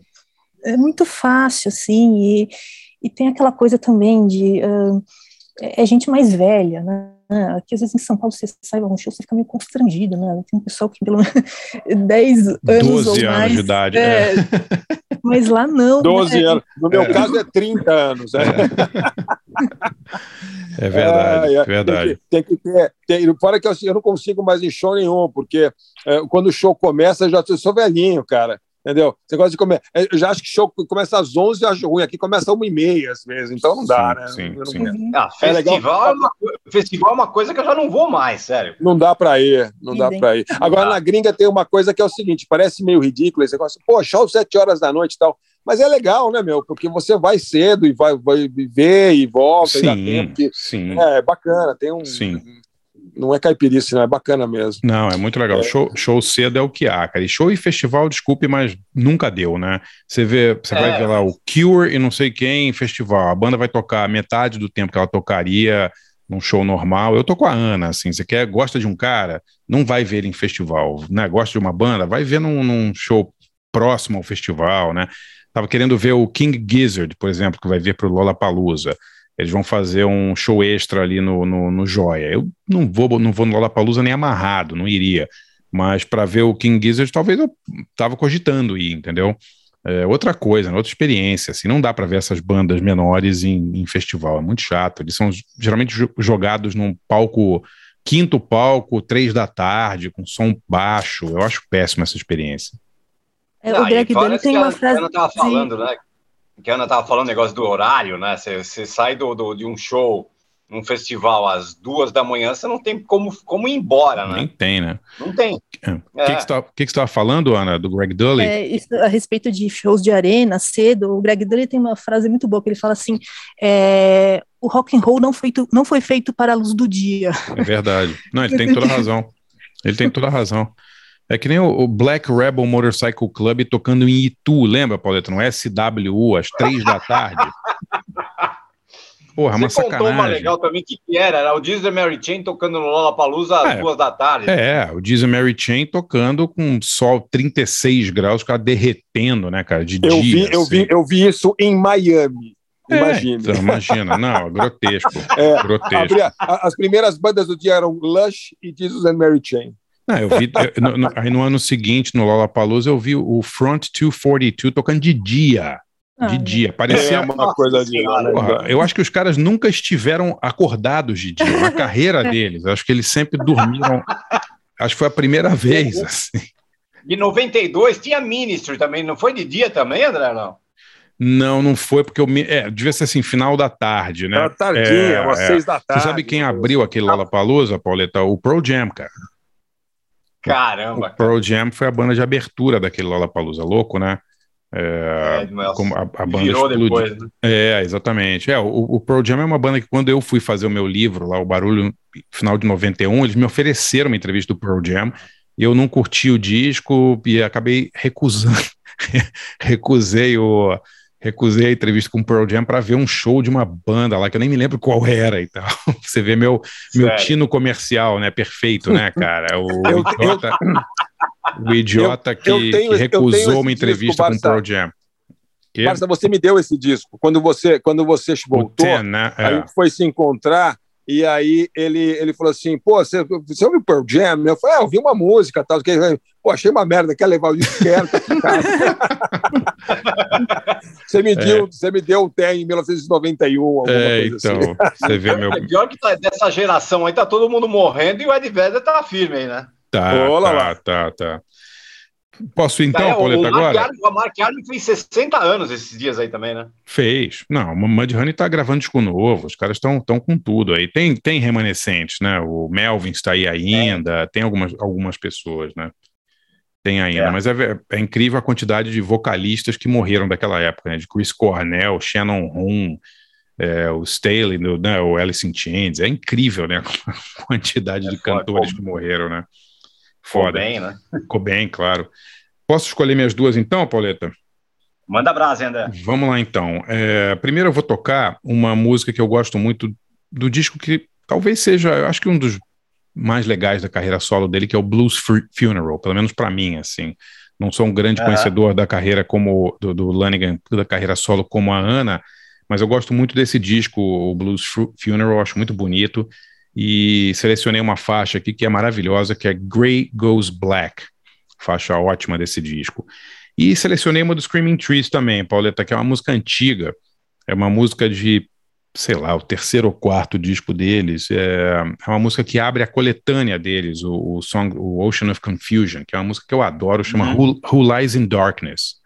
E é muito fácil, assim, e, e tem aquela coisa também de... Uh, é gente mais velha, né? Aqui, às vezes, em São Paulo, você sai a um show, você fica meio constrangido, né? Tem um pessoal que pelo menos 10 anos 12 ou anos mais, de idade, é, é. Mas lá não. 12 né? anos. No meu é. caso, é 30 anos. É, é verdade, é, verdade. Tem que, tem que ter. Tem, fora que eu, eu, não consigo mais em show nenhum, porque é, quando o show começa, eu já eu sou velhinho, cara entendeu? Você gosta de comer. É, eu já acho que show começa às 11 e acho ruim. Aqui começa às 1 e meia, às vezes. Então não dá, sim, né? Sim, sim. Ah, é festival, é, é uma, festival é uma coisa que eu já não vou mais, sério. Não dá pra ir, não dá pra ir. Agora, na gringa tem uma coisa que é o seguinte: parece meio ridículo esse negócio. Pô, show 7 horas da noite e tal. Mas é legal, né, meu? Porque você vai cedo e vai, vai ver e volta sim, e dá tempo. Que, sim. É, é bacana, tem um. Sim não é caipirice, não, é bacana mesmo. Não, é muito legal. É. Show, show cedo é o que há, cara. E show e festival, desculpe, mas nunca deu, né? Você vê, você é. vai ver lá o Cure e não sei quem em festival. A banda vai tocar metade do tempo que ela tocaria num show normal. Eu tô com a Ana, assim, você quer, gosta de um cara, não vai ver ele em festival, né? Gosta de uma banda, vai ver num, num show próximo ao festival, né? Tava querendo ver o King Gizzard, por exemplo, que vai vir pro Lollapalooza eles vão fazer um show extra ali no, no, no Joia. Eu não vou, não vou no Lollapalooza nem amarrado, não iria. Mas para ver o King Gizzard, talvez eu tava cogitando ir, entendeu? É outra coisa, outra experiência. Assim, não dá para ver essas bandas menores em, em, festival, é muito chato. Eles são geralmente jogados num palco, quinto palco, três da tarde, com som baixo. Eu acho péssima essa experiência. É, o Greg dele tem uma frase. Eu tava falando, né? Que a Ana estava falando negócio do horário, né? Você sai do, do, de um show, um festival às duas da manhã, você não tem como, como ir embora, né? Nem tem, né? Não tem. É. O é. que, que você que estava falando, Ana, do Greg Dully? É, isso, a respeito de shows de arena, cedo, o Greg Dully tem uma frase muito boa, que ele fala assim, é, o rock and roll não, feito, não foi feito para a luz do dia. É verdade. Não, ele tem toda a razão. Ele tem toda a razão. É que nem o, Black Rebel Motorcycle Club tocando em Itu, lembra, Pauleta? No SWU, às três da tarde. Porra, é uma Você sacanagem. contou uma legal também, que, que era? Era o Disney Mary Chain tocando no Lollapalooza às é, duas da tarde. É, o Disney Mary Chain tocando com sol 36 graus, cara derretendo, né, cara, de eu dia. Vi, assim. eu, vi, eu vi isso em Miami. É, imagina. Então, imagina, não, é grotesco. É, grotesco. as primeiras bandas do dia eram Lush e Jesus and Mary Chain. Não, eu vi. Eu, no, no, aí no ano seguinte, no Lollapalooza, eu vi o Front 242 tocando de dia. De ah, dia. Parecia. É uma coisa de. Porra, eu acho que os caras nunca estiveram acordados de dia. Na carreira deles. Acho que eles sempre dormiram. Acho que foi a primeira vez. Assim. De 92 tinha Ministry também. Não foi de dia também, André? Não? Não, não foi, porque eu me... é, devia ser assim, final da tarde, né? Era tardinha, é, umas é. seis da tarde. Você sabe quem abriu aquele Lollapalooza, Pauleta? O Pro Jam, cara. Caramba! O Pearl Jam foi a banda de abertura daquele Lollapalooza, louco, né? É, é, como a, a banda explodiu. Depois, né? É, exatamente. É, o, o Pearl Jam é uma banda que quando eu fui fazer o meu livro lá, o Barulho, final de 91, eles me ofereceram uma entrevista do Pearl Jam, e eu não curti o disco e acabei recusando, recusei o recusei a entrevista com o Pearl Jam para ver um show de uma banda lá que eu nem me lembro qual era e tal. Você vê meu meu tino comercial, né? Perfeito, né, cara? O idiota, o idiota eu, que, eu tenho, que, recusou uma entrevista disco, com o Pearl Jam. Que... Marcia, você me deu esse disco quando você quando você voltou, Ten, né? é. aí foi se encontrar e aí ele, ele falou assim, pô, você, você ouviu Pearl Jam? Eu falei, ah, eu ouvi uma música tal. Que, pô, achei uma merda, quer levar o disco quero, tá você, me deu, é. você me deu o TEM em 1991, alguma é, coisa então, assim. Você vê meu... É pior que tá, dessa geração aí tá todo mundo morrendo e o Ed Vedder tá firme aí, né? Tá, Olá, tá, lá. tá, tá. Posso então, é, Pauleta, agora? o Mark Arlen fez 60 anos esses dias aí também, né? Fez. Não, o Mudhoney tá gravando disco novo, os caras estão tão com tudo aí. Tem, tem remanescentes, né? O Melvin está aí ainda, é. tem algumas, algumas pessoas, né? Tem ainda, é. mas é, é, incrível a quantidade de vocalistas que morreram daquela época, né? De Chris Cornell, Shannon Hoon, é, o Staley, né? o Alice in Chains. É incrível, né? A quantidade de é cantores que morreram, né? Foda. Ficou bem, né? Ficou bem, claro. Posso escolher minhas duas então, Pauleta? Manda brasa, André. Vamos lá então. É, primeiro eu vou tocar uma música que eu gosto muito do disco que talvez seja, eu acho que um dos mais legais da carreira solo dele, que é o Blues Funeral, pelo menos para mim, assim. Não sou um grande uhum. conhecedor da carreira como do, do Lanigan, da carreira solo como a Ana, mas eu gosto muito desse disco, o Blues Funeral, acho muito bonito e selecionei uma faixa aqui que é maravilhosa, que é Grey Goes Black, faixa ótima desse disco. E selecionei uma do Screaming Trees também, Pauleta, que é uma música antiga, é uma música de, sei lá, o terceiro ou quarto disco deles, é, é uma música que abre a coletânea deles, o, o, song, o Ocean of Confusion, que é uma música que eu adoro, chama uhum. Who, Who Lies in Darkness.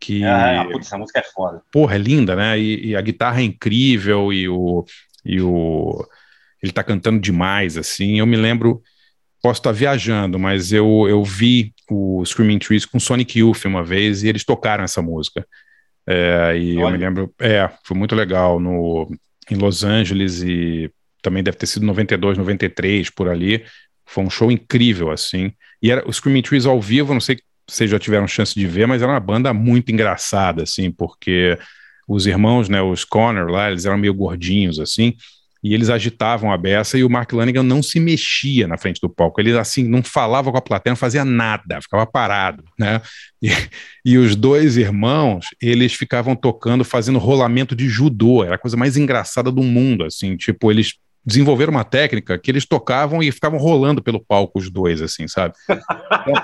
Que, ah, putz, essa música é foda. Porra, é linda, né? E, e a guitarra é incrível, e o, e o ele está cantando demais, assim. Eu me lembro, posso estar tá viajando, mas eu, eu vi o Screaming Trees com Sonic Youth uma vez e eles tocaram essa música. É, e Olha. eu me lembro, é, foi muito legal no, em Los Angeles e também deve ter sido 92, 93 por ali. Foi um show incrível, assim. E era o Screaming Trees ao vivo, não sei se vocês já tiveram chance de ver, mas era uma banda muito engraçada, assim, porque os irmãos, né, os Connor lá, eles eram meio gordinhos, assim, e eles agitavam a beça e o Mark Lanigan não se mexia na frente do palco. Ele assim não falava com a plateia, não fazia nada, ficava parado, né? E, e os dois irmãos, eles ficavam tocando, fazendo rolamento de judô. Era a coisa mais engraçada do mundo, assim, tipo eles desenvolveram uma técnica que eles tocavam e ficavam rolando pelo palco os dois, assim, sabe? Então,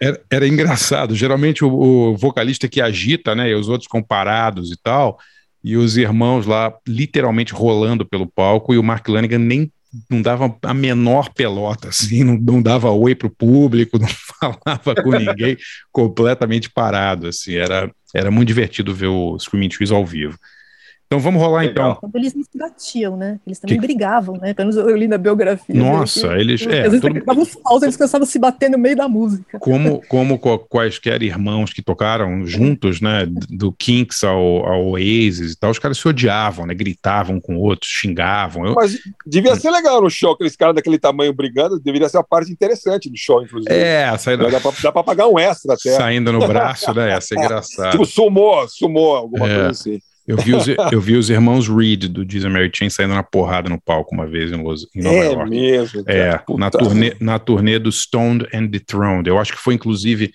era, era, engraçado. Geralmente o, o vocalista que agita, né, e os outros comparados e tal, e os irmãos lá literalmente rolando pelo palco e o Mark Lanigan nem não dava a menor pelota, assim, não, não dava oi para o público, não falava com ninguém, completamente parado, assim, era, era muito divertido ver o Screaming Trees ao vivo. Então vamos rolar Legal. então. Eles não se batiam, né? Eles também que... brigavam, né? Pelo menos eu li na biografia. Nossa, né? eles. É, às vezes todo... davam paus, eles começavam a se bater no meio da música. Como, como quaisquer irmãos que tocaram juntos, né? Do Kinks ao, ao Oasis e tal, os caras se odiavam, né? Gritavam com outros, xingavam. Eu... Mas devia ser legal no show, aqueles caras daquele tamanho brigando, deveria ser a parte interessante do show, inclusive. É, saindo... dá, pra, dá pra pagar um extra até. Saindo no braço, né? Ia ser engraçado. tipo, sumou, sumou, alguma é. coisa assim. Eu vi, os, eu vi os irmãos Reed do Disney Mary Chain saindo na porrada no palco uma vez em, Los, em Nova é York. Mesmo, é, na turnê, na turnê do Stoned and Dethroned. Eu acho que foi, inclusive,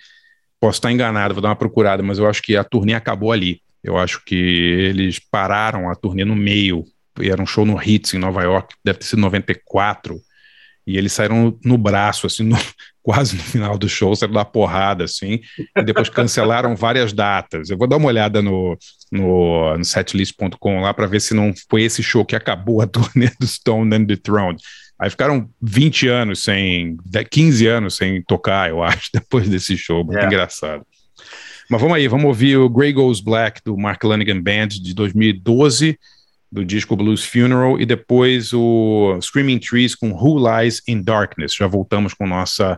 posso estar enganado, vou dar uma procurada, mas eu acho que a turnê acabou ali. Eu acho que eles pararam a turnê no meio. E era um show no Hits em Nova York, deve ter sido 94. E eles saíram no braço, assim, no, quase no final do show, saíram da porrada, assim, e depois cancelaram várias datas. Eu vou dar uma olhada no, no, no setlist.com lá para ver se não foi esse show que acabou a turnê do Stone and the Throne. Aí ficaram 20 anos sem, 15 anos sem tocar, eu acho, depois desse show, muito yeah. engraçado. Mas vamos aí, vamos ouvir o Grey Goes Black do Mark Lanigan Band de 2012, do disco Blues Funeral, e depois o Screaming Trees com Who Lies in Darkness. Já voltamos com nossa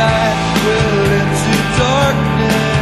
I will into darkness.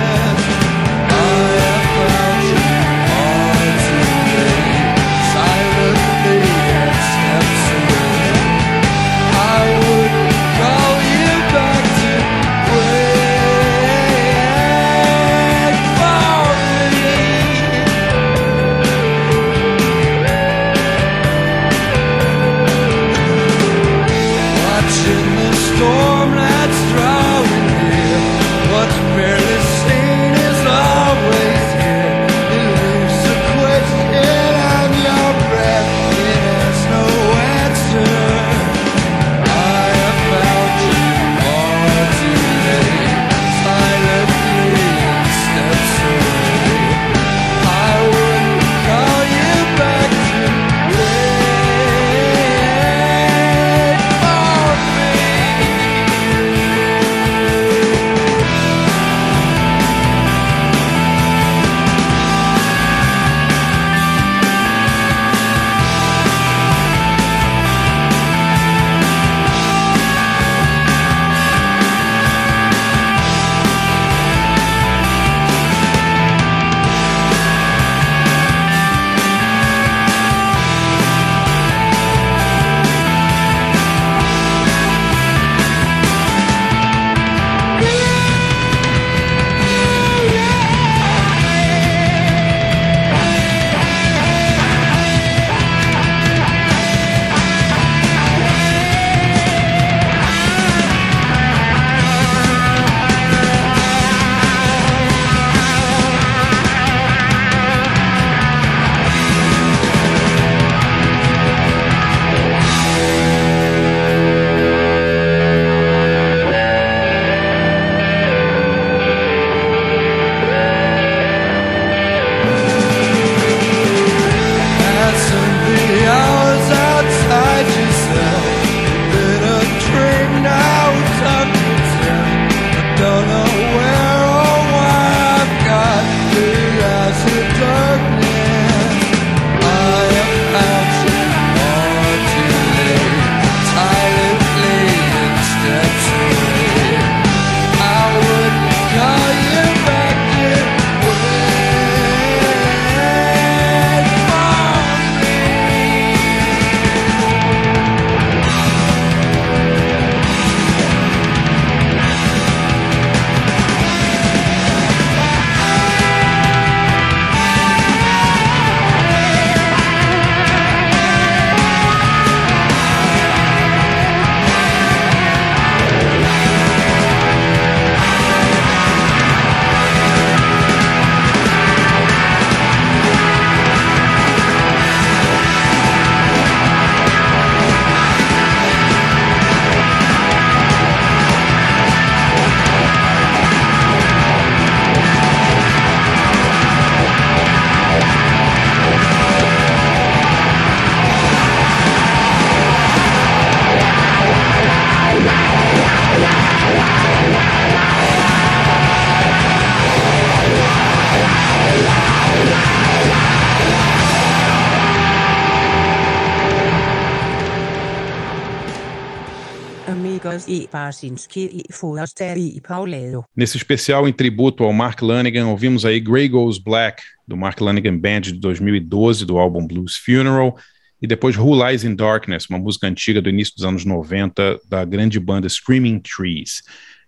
Nesse especial em tributo ao Mark Lanigan, ouvimos aí Grey Goes Black, do Mark Lanigan Band de 2012, do álbum Blues Funeral, e depois Who Lies in Darkness, uma música antiga do início dos anos 90, da grande banda Screaming Trees.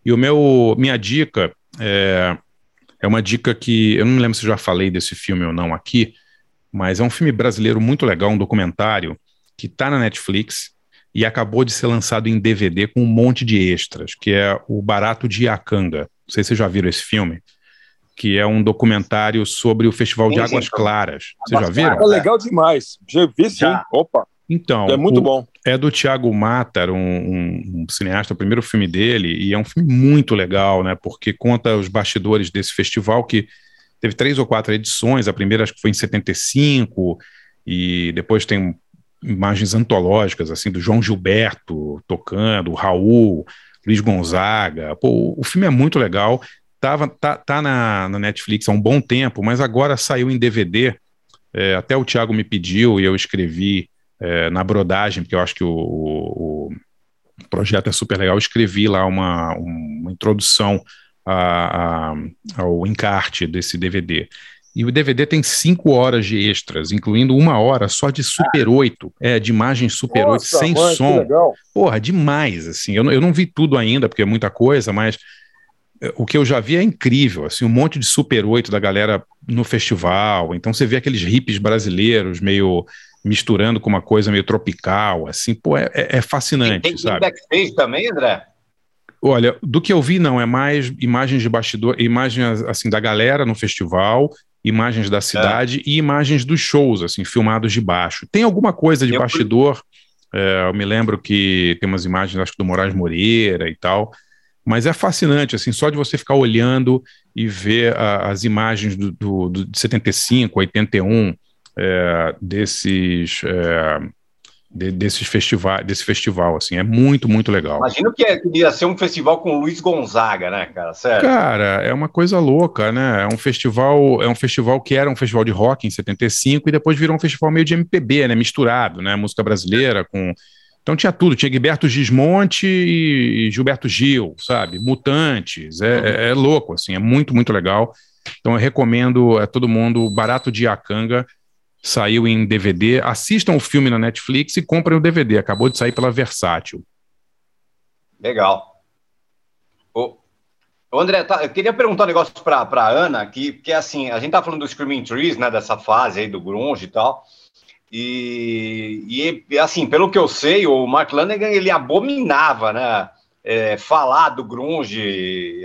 E o meu, minha dica é, é uma dica que, eu não lembro se já falei desse filme ou não aqui, mas é um filme brasileiro muito legal, um documentário, que está na Netflix, e acabou de ser lançado em DVD com um monte de extras, que é o Barato de Iacanga. Não sei se vocês já viram esse filme, que é um documentário sobre o Festival sim, de Águas sim, Claras. Vocês já viram? É legal demais. Já vi sim. Já. Opa. Então, é muito o, bom. É do Tiago Matar, um, um, um, cineasta, o primeiro filme dele, e é um filme muito legal, né? Porque conta os bastidores desse festival que teve três ou quatro edições. A primeira acho que foi em 75, e depois tem imagens antológicas, assim, do João Gilberto tocando, Raul, Luiz Gonzaga. Pô, o filme é muito legal. Tava, tá, tá na, na Netflix há um bom tempo, mas agora saiu em DVD. É, até o Thiago me pediu e eu escrevi é, na brodagem, porque eu acho que o, o, o, projeto é super legal. Eu escrevi lá uma, uma introdução a, a, ao encarte desse DVD. E o DVD tem cinco horas de extras, incluindo uma hora só de Super 8, é, de imagem Super Nossa, 8, sem mãe, som. Porra, demais, assim. Eu, eu não vi tudo ainda, porque é muita coisa, mas é, o que eu já vi é incrível, assim, um monte de Super 8 da galera no festival. Então você vê aqueles hippies brasileiros meio misturando com uma coisa meio tropical, assim, pô, é, é, é fascinante, tem, tem sabe? Tem backstage também, André? Olha, do que eu vi, não, é mais imagens de bastidor, imagens, assim, da galera no festival, imagens da cidade é. e imagens dos shows, assim, filmados de baixo. Tem alguma coisa de eu bastidor, é, eu me lembro que tem umas imagens, acho que do Moraes Moreira e tal, mas é fascinante, assim, só de você ficar olhando e ver a, as imagens do, do, do, de 75, 81, é, desses... De, desses festival, desse festival, assim, é muito, muito legal. Imagino que, é, ia ser um festival com o Luiz Gonzaga, né, cara? Sério. Cara, é uma coisa louca, né? É um festival, é um festival que era um festival de rock em 75 e depois virou um festival meio de MPB, né? Misturado, né? Música brasileira com. Então tinha tudo, tinha Gilberto Gismonte e Gilberto Gil, sabe? Mutantes, é, é, é louco, assim, é muito, muito legal. Então eu recomendo a todo mundo, Barato de Acanga, saiu em DVD. Assistam o filme na Netflix e comprem o DVD. Acabou de sair pela Versátil. Legal. Ô, André, tá, eu queria perguntar um negócio para a Ana, que, que é assim, a gente tá falando do Screaming Trees, né, dessa fase aí do grunge e tal, e, e assim, pelo que eu sei, o Mark Lanegan, ele abominava, né, é, falar do grunge,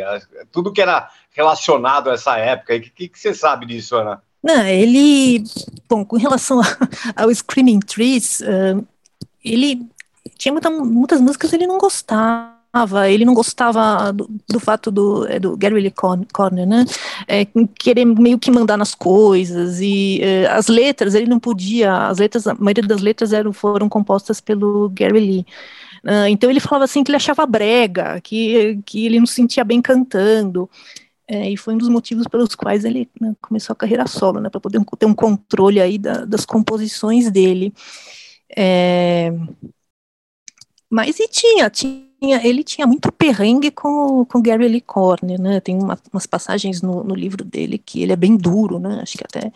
tudo que era relacionado a essa época. O que, que, que você sabe disso, Ana? Não, ele, bom, com relação ao Screaming Trees, uh, ele tinha muita, muitas músicas que ele não gostava. Ele não gostava do, do fato do, é, do Gary Lee Conner, né, é, querer meio que mandar nas coisas, e é, as letras, ele não podia, as letras, a maioria das letras eram, foram compostas pelo Gary Lee, uh, então ele falava assim que ele achava brega, que, que ele não se sentia bem cantando, é, e foi um dos motivos pelos quais ele né, começou a carreira solo, né, para poder ter um controle aí da, das composições dele. É, mas e tinha, tinha, ele tinha muito perrengue com, com Gary Lee Corner, né? Tem uma, umas passagens no, no, livro dele que ele é bem duro, né? Acho que até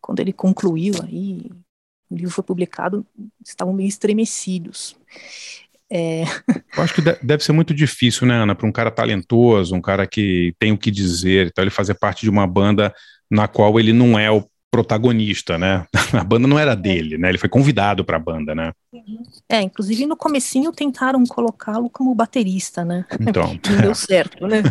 quando ele concluiu aí, o livro foi publicado, estavam meio estremecidos. É... Eu acho que deve ser muito difícil, né, Ana, para um cara talentoso, um cara que tem o que dizer, então ele fazer parte de uma banda na qual ele não é o protagonista, né? A banda não era dele, né? Ele foi convidado para a banda, né? É, inclusive no comecinho tentaram colocá-lo como baterista, né? Então. Não deu certo, né?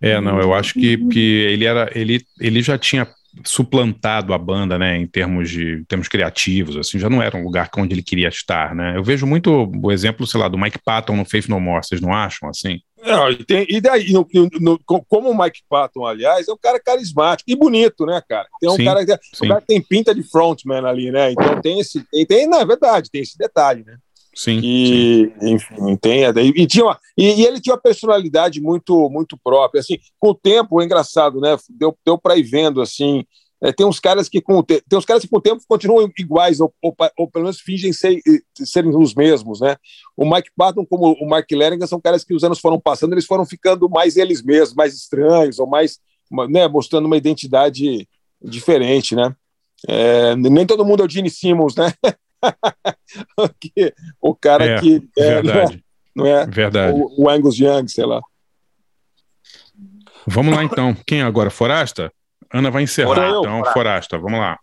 é, não, eu acho que, que ele era, ele, ele já tinha suplantado a banda, né, em termos de em termos criativos, assim, já não era um lugar onde ele queria estar, né? Eu vejo muito o exemplo, sei lá, do Mike Patton no Faith No More, vocês não acham assim? Não, e, tem, e daí, no, no, como o Mike Patton, aliás, é um cara carismático e bonito, né, cara? Tem um, sim, cara, um cara que tem pinta de frontman ali, né? Então tem esse, tem, tem, na é verdade, tem esse detalhe, né? Sim. E, sim. enfim, tem, e, tinha uma, e, e, ele tinha uma personalidade muito muito própria. Assim, com o tempo, é engraçado, né? Deu, deu para ir vendo assim. É, tem uns caras que com o te... tem uns caras que com o tempo continuam iguais ou, ou, ou pelo menos fingem ser, serem os mesmos, né? O Mike Patton como o Mark Leringer são caras que os anos foram passando, eles foram ficando mais eles mesmos, mais estranhos ou mais, né, mostrando uma identidade diferente, né? É, nem todo mundo é o Gene Simmons, né? o cara é, que é, verdade. não é, verdade. O, o Angus Young, sei lá. Vamos lá então. Quem agora? Forasta? Ana vai encerrar, eu, então, Forasta. Vamos lá.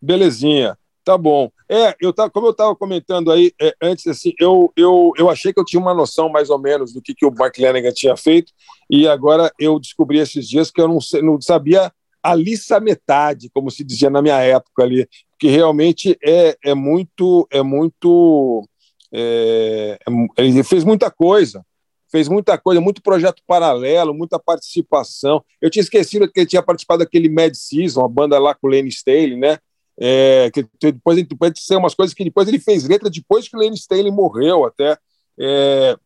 Belezinha. Tá bom. É, eu tava, como eu estava comentando aí é, antes, assim, eu, eu, eu achei que eu tinha uma noção mais ou menos do que, que o Mark Lanigan tinha feito, e agora eu descobri esses dias que eu não, não sabia a lista metade, como se dizia na minha época ali, que realmente é, é muito, é muito, é, é, ele fez muita coisa, fez muita coisa, muito projeto paralelo, muita participação. Eu tinha esquecido que ele tinha participado daquele Mad Season, a banda lá com o Lenny Staley, né? É, que depois, depois de ser umas coisas que depois ele fez letra depois que o Lenny Staley morreu até. É,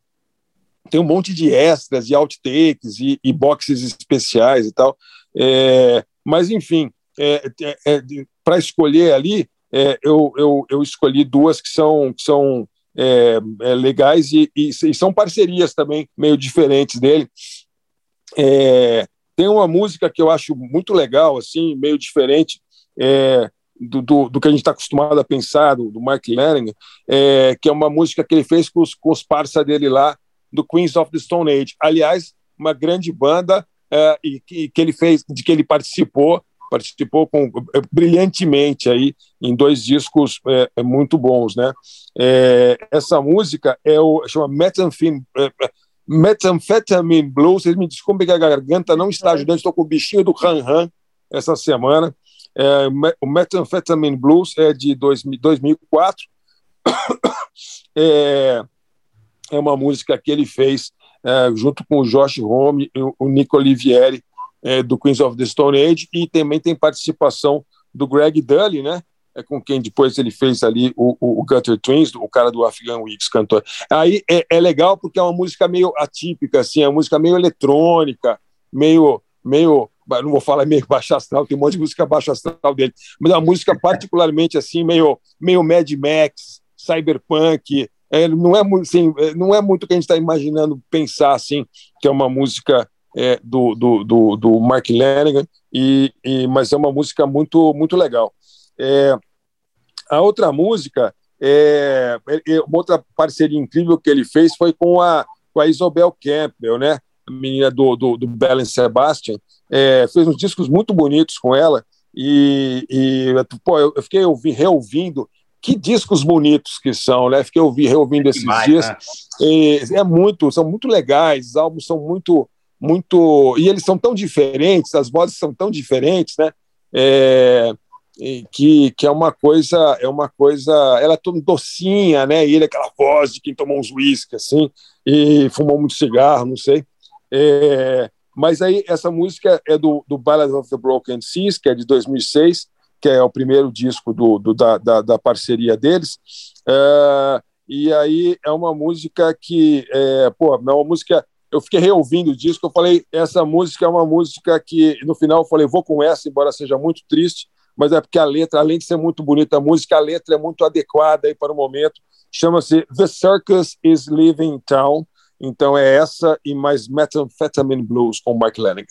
tem um monte de extras e outtakes e, e boxes especiais e tal. É, mas, enfim, é, é para escolher ali, é, eu, eu, eu escolhi duas que são, que são é, é, legais e, e, e, são parcerias também meio diferentes dele. É, tem uma música que eu acho muito legal, assim, meio diferente do, do, do, que a gente está acostumado a pensar, do, do Mark Lanegan, que é uma música que ele fez com os, com os parça dele lá, do Queens of the Stone Age. Aliás, uma grande banda e que, que ele fez, de que ele participou, participou com, é, brilhantemente aí em dois discos é, muito bons, né? É, essa música é o chama Methamphetamine, Blues. Vocês me desculpem que a garganta não está ajudando. Estou com o bichinho do Han Han essa semana. É, o Methamphetamine Blues é de 2004. É, é uma música que ele fez é, junto com o Josh Homme e o Nico Olivieri é, do Queens of the Stone Age, e também tem participação do Greg Dully, né? É com quem depois ele fez ali o, o, o Gutter Twins, o cara do Afghan Weeks, cantor. Aí é, é, legal porque é uma música meio atípica, assim, é uma música meio eletrônica, meio, meio, não vou falar meio baixo astral, tem um monte de música baixo astral dele, mas é uma música particularmente assim, meio, meio Mad Max, cyberpunk, é, não, é, assim, é, não é muito o que a gente está imaginando pensar assim, que é uma música é, do, do, do, do, Mark Lanigan, e, e, mas é uma música muito, muito legal. É, a outra música, é, é, uma outra parceria incrível que ele fez foi com a, com a Isobel Campbell, né? a menina do, do, do Belen Sebastian, é, fez uns discos muito bonitos com ela, e, e pô, eu fiquei ouvi, reouvindo que discos bonitos que são, né? Fiquei ouvi, reouvindo esses demais, dias. Né? É, é, muito, são muito legais, os álbuns são muito, muito. E eles são tão diferentes, as vozes são tão diferentes, né? É, que, que é uma coisa, é uma coisa. Ela é toda docinha, né? E ele é aquela voz de quem tomou uns uísque, assim, e fumou muito cigarro, não sei. É, mas aí essa música é do, do Ballad of the Broken Seas, que é de 2006, que é o primeiro disco do, do da, da, da, parceria deles. É, e aí é uma música que, é, pô, é uma música eu fiquei reouvindo o disco, eu falei, essa música é uma música que, no final, eu falei, vou com essa, embora seja muito triste, mas é porque a letra, além de ser muito bonita a música, a letra é muito adequada aí para o momento. Chama-se The Circus is Leaving Town. Então é essa e mais Methamphetamine Blues com Mark Lennon.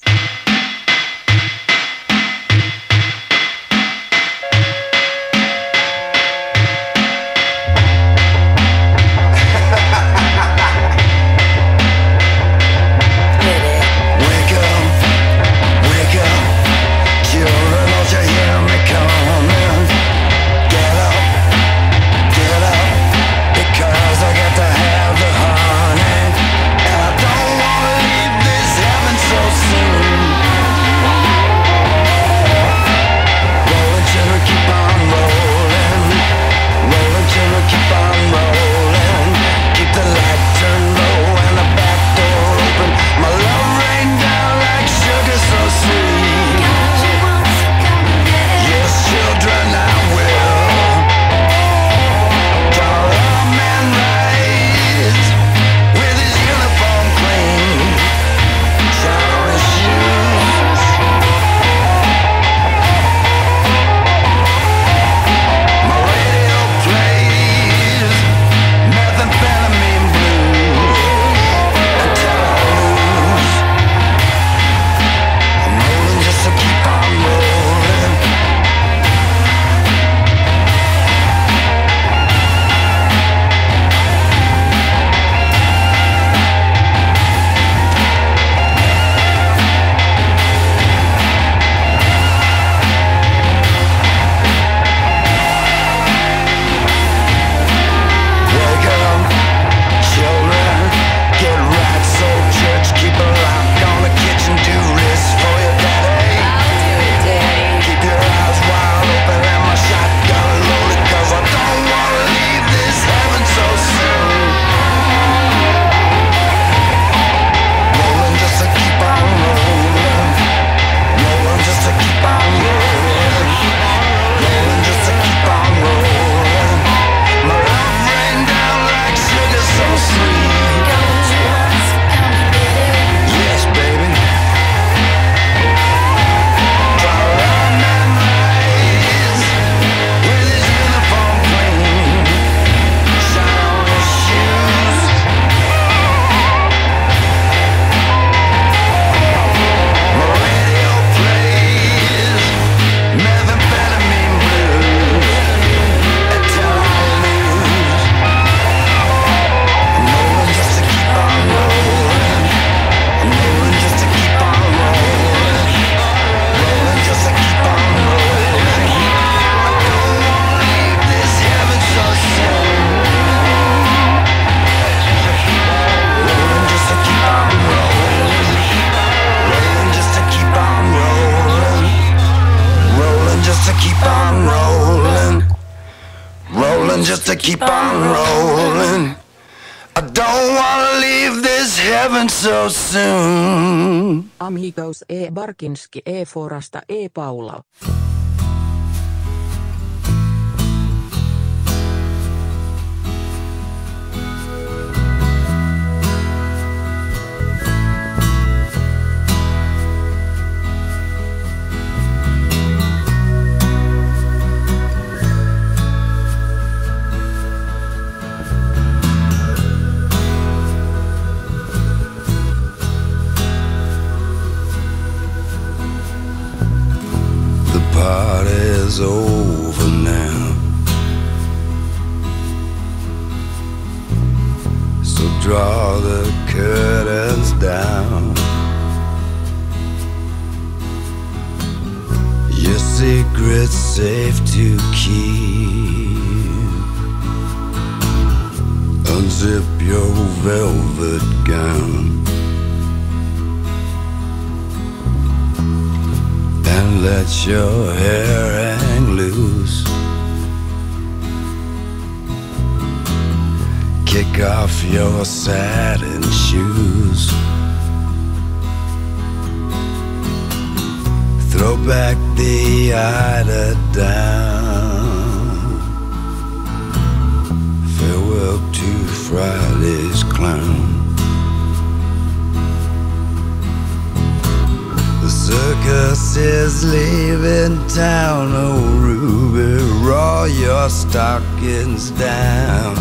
Amigos E. Barkinski E. party's over now. So draw the curtains down. Your secret's safe to keep. Unzip your velvet gown. and let your hair loose. Kick off your satin shoes. Throw back the eiderdown. Farewell to Friday's clown. Circus is leaving town, oh Ruby, roll your stockings down.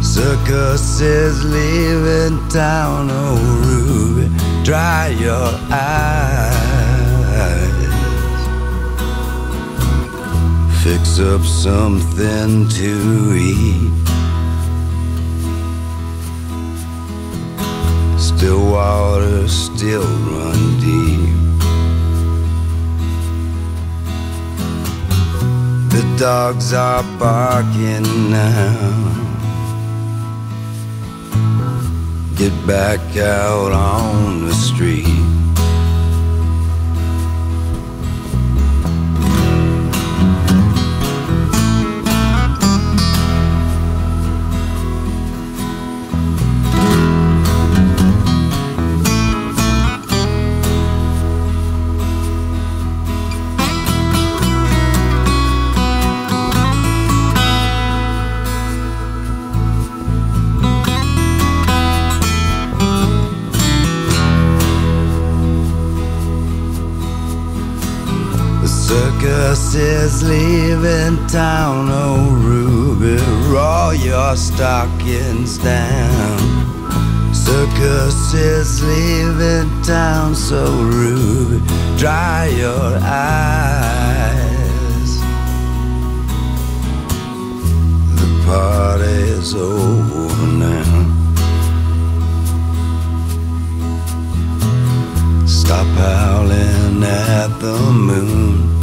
Circus is leaving town, oh Ruby, dry your eyes. Fix up something to eat. Still water, still run deep. Dogs are barking now. Get back out on the street. Is leaving town, oh Ruby, roll your stockings down. Circus is leaving town, so Ruby, dry your eyes. The party's over now. Stop howling at the moon.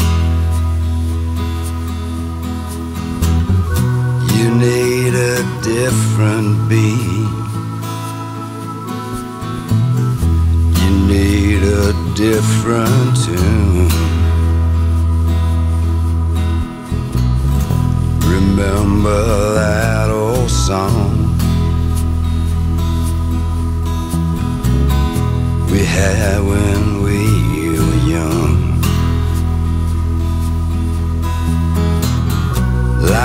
You need a different beat. You need a different tune. Remember that old song we had when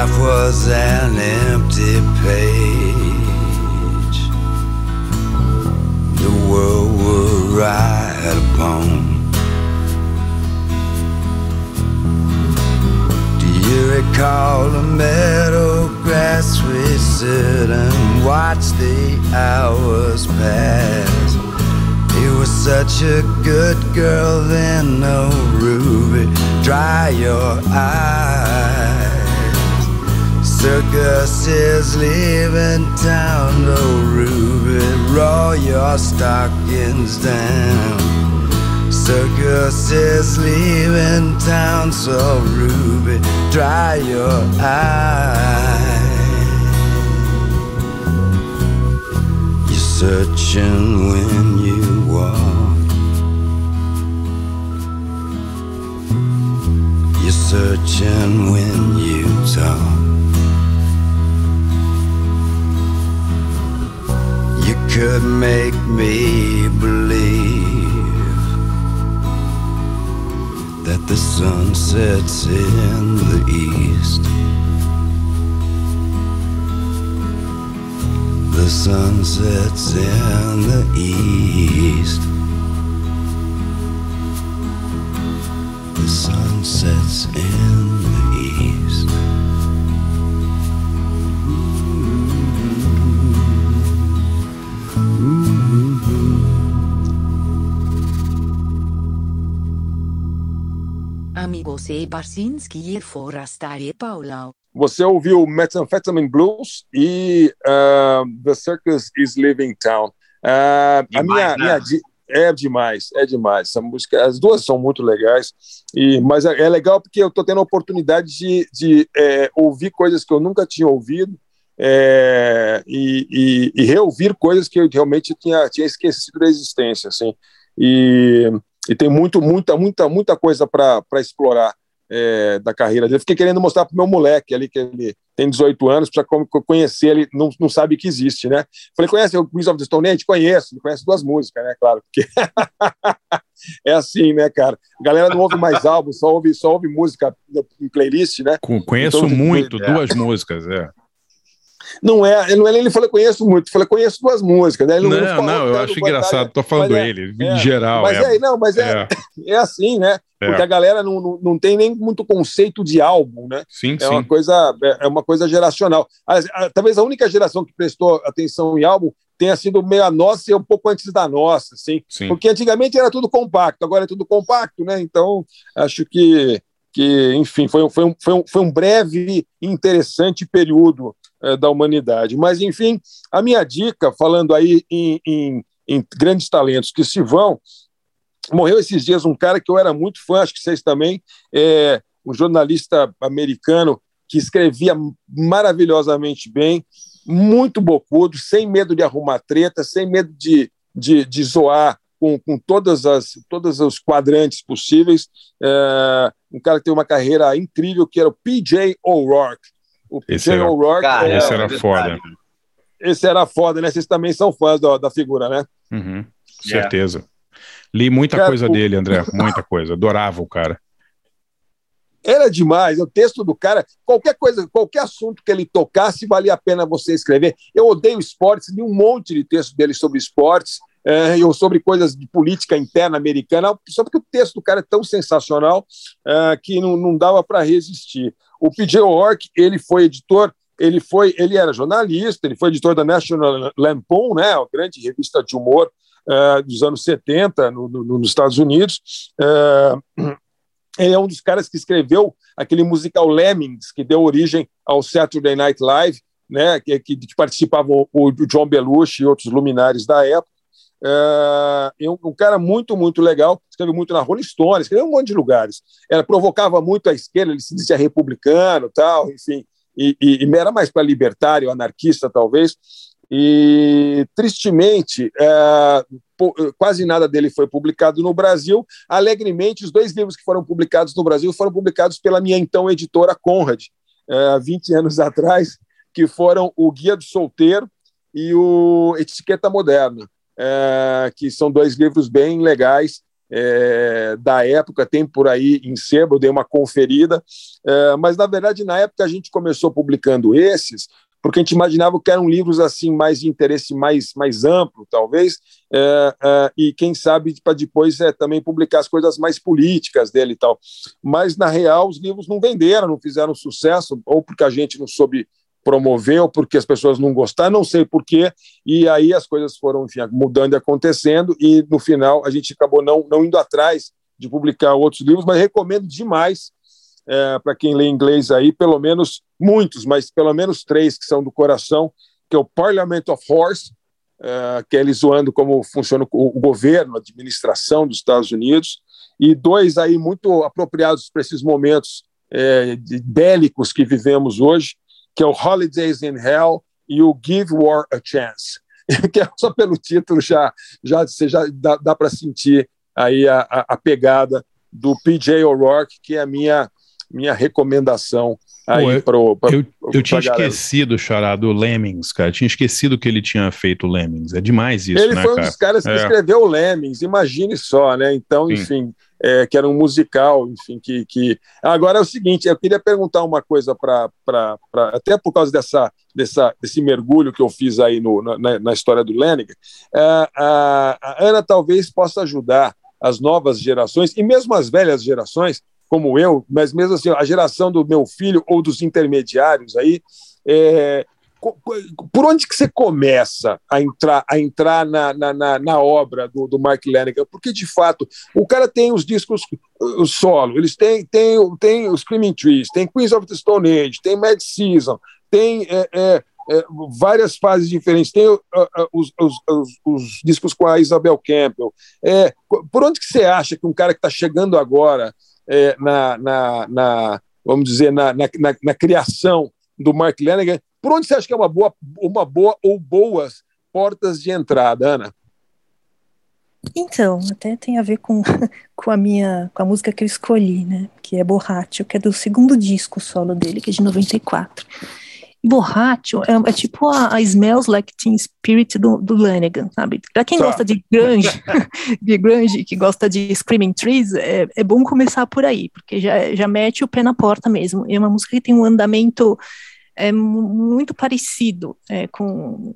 Life was an empty page. The world would ride upon. Do you recall the meadow grass we sit and watch the hours pass? You were such a good girl then, no Ruby. Dry your eyes. Circus is leaving town, oh Ruby. Roll your stockings down. Circus is leaving town, so Ruby. Dry your eyes. You're searching when you walk. You're searching when you talk. Could make me believe that the sun sets in the east. The sun sets in the east. The sun sets in Amigo Sebarsinski e Paulau. Você ouviu Methamphetamine Blues e uh, The Circus is Leaving Town. Uh, a minha, né? minha di- é demais, é demais. Essa música, as duas são muito legais, e, mas é, é legal porque eu estou tendo a oportunidade de, de é, ouvir coisas que eu nunca tinha ouvido é, e, e- e reouvir coisas que eu realmente tinha, tinha esquecido da existência. Assim. E, e tem muito, muita, muita, muita coisa para explorar é, da carreira dele. Fiquei querendo mostrar para o meu moleque ali, que ele tem 18 anos, para conhecer, ele não, não sabe que existe, né? Falei, conhece o Queens of the Stone Age? Conheço, ele conhece duas músicas, né? Claro, porque é assim, né, cara? A galera não ouve mais álbum, só ouve, só ouve música em playlist, né? Co- Conheço Então, muito, é. duas músicas, é. Não é, ele, não é- ele falou, conheço muito, falei, conheço duas músicas, né? Ele Não, ficou não, eu acho engraçado, tô falando mas é- ele, é, em geral. Mas é, não, mas é, é. é assim, né? É. Porque a galera não, não, não tem nem muito conceito de álbum, né? Sim, é uma sim. coisa é é uma coisa geracional. A- a- talvez a única geração que prestou atenção em álbum tenha sido meio a nossa e um pouco antes da nossa, assim. Sim. Porque antigamente era tudo compacto, agora é tudo compacto, né? Então acho que que enfim foi, foi, um, foi, um, foi um breve e interessante período eh, da humanidade. Mas enfim, a minha dica, falando aí em, em, em grandes talentos que se vão, morreu esses dias um cara que eu era muito fã, acho que vocês também, é, um jornalista americano que escrevia maravilhosamente bem, muito bocudo, sem medo de arrumar treta, sem medo de, de, de zoar com, com todas as todos os quadrantes possíveis. É, um cara que tem uma carreira incrível, que era o PJ O'Rourke. O Esse era- O'Rourke. Cara, é- Esse era foda. esse era foda, né? Vocês também são fãs da, da figura, né? Uhum, certeza. Li muita Cara, coisa o- dele, André, muita coisa. Adorava o cara. Era demais. O texto do cara, qualquer coisa, qualquer assunto que ele tocasse, valia a pena você escrever. Eu odeio esportes, li um monte de texto dele sobre esportes, é, ou sobre coisas de política interna americana, só porque o texto do cara é tão sensacional é, que não, não dava para resistir. O P.J. O'Rourke, ele foi editor, ele foi, ele era jornalista, ele foi editor da National Lampoon, né, a grande revista de humor é, dos anos 70 no, no, nos Estados Unidos. É, ele é um dos caras que escreveu aquele musical Lemmings, que deu origem ao Saturday Night Live, né, que, que, que participavam o, o John Belushi e outros luminares da época. É, um, um, cara muito, muito legal, escreveu muito na Rolling Stone, escreveu um monte de lugares. Ela provocava muito a esquerda, ele se dizia republicano, tal, enfim, e, e, e era mais para libertário, anarquista, talvez. E, tristemente, é, quase nada dele foi publicado no Brasil. Alegremente, os dois livros que foram publicados no Brasil foram publicados pela minha então editora Conrad, há 20 anos atrás, que foram o Guia do Solteiro e o Etiqueta Moderna, é, que são dois livros bem legais. É, da época, tem por aí em sebo, dei uma conferida, é, mas na verdade, na época, a gente começou publicando esses porque a gente imaginava que eram livros assim mais de interesse mais, mais amplo, talvez, é, é, e quem sabe para depois é, também publicar as coisas mais políticas dele e tal. Mas, na real, os livros não venderam, não fizeram sucesso, ou porque a gente não soube promover, ou porque as pessoas não gostaram, não sei porquê, e aí as coisas foram enfim, mudando e acontecendo, e no final a gente acabou não, não indo atrás de publicar outros livros, mas recomendo demais é, para quem lê inglês aí, pelo menos muitos, mas pelo menos três que são do coração, que é o Parliament of Horse, é, que é ele zoando como funciona o, o governo, a administração dos Estados Unidos, e dois aí muito apropriados para esses momentos é, bélicos que vivemos hoje, que é o Holidays in Hell e o Give War a Chance, que é só pelo título já, já, você já dá, dá para sentir aí a, a, a pegada do P.J. O'Rourke, que é a minha minha recomendação aí Pô, eu, pro, eu, eu tinha galera. esquecido, Xará, do Lemmings, cara. Tinha esquecido que ele tinha feito Lemmings. É demais isso, Ele né, foi um cara? dos caras que É. escreveu o Lemmings, imagine só, né? Então, Sim. enfim, é, que era um musical, enfim, que, que... Agora é o seguinte, eu queria perguntar uma coisa para... Até por causa dessa, dessa, desse mergulho que eu fiz aí no, na, na história do Lenniger, é, a, a Ana talvez possa ajudar as novas gerações, e mesmo as velhas gerações, como eu, mas mesmo assim, a geração do meu filho ou dos intermediários aí, é, por onde que você começa a entrar, a entrar na, na, na, na obra do, do Mark Lanigan? Porque, de fato, o cara tem os discos uh, solo, eles têm, têm, o- tem os Screaming Trees, tem Queens of the Stone Age, tem Mad Season, tem é, é, é, várias fases diferentes, tem uh, uh, os, os, os, os discos com a Isabel Campbell. É, por onde que você acha que um cara que está chegando agora é, na, na, na, vamos dizer, na, na, na, na criação do Mark Lanigan, por onde você acha que é uma boa, uma boa ou boas portas de entrada, Ana? Então, até tem a ver com, com a minha com a música que eu escolhi, né? Que é Borracho, que é do segundo disco solo dele, que é de 94. E Borracho é, é tipo a, a Smells Like Teen Spirit do, do Lanigan, sabe? Pra quem Tá. gosta de grunge, de grunge, que gosta de Screaming Trees, é, é bom começar por aí, porque já, já mete o pé na porta mesmo. É uma música que tem um andamento é, mu- muito parecido é, com,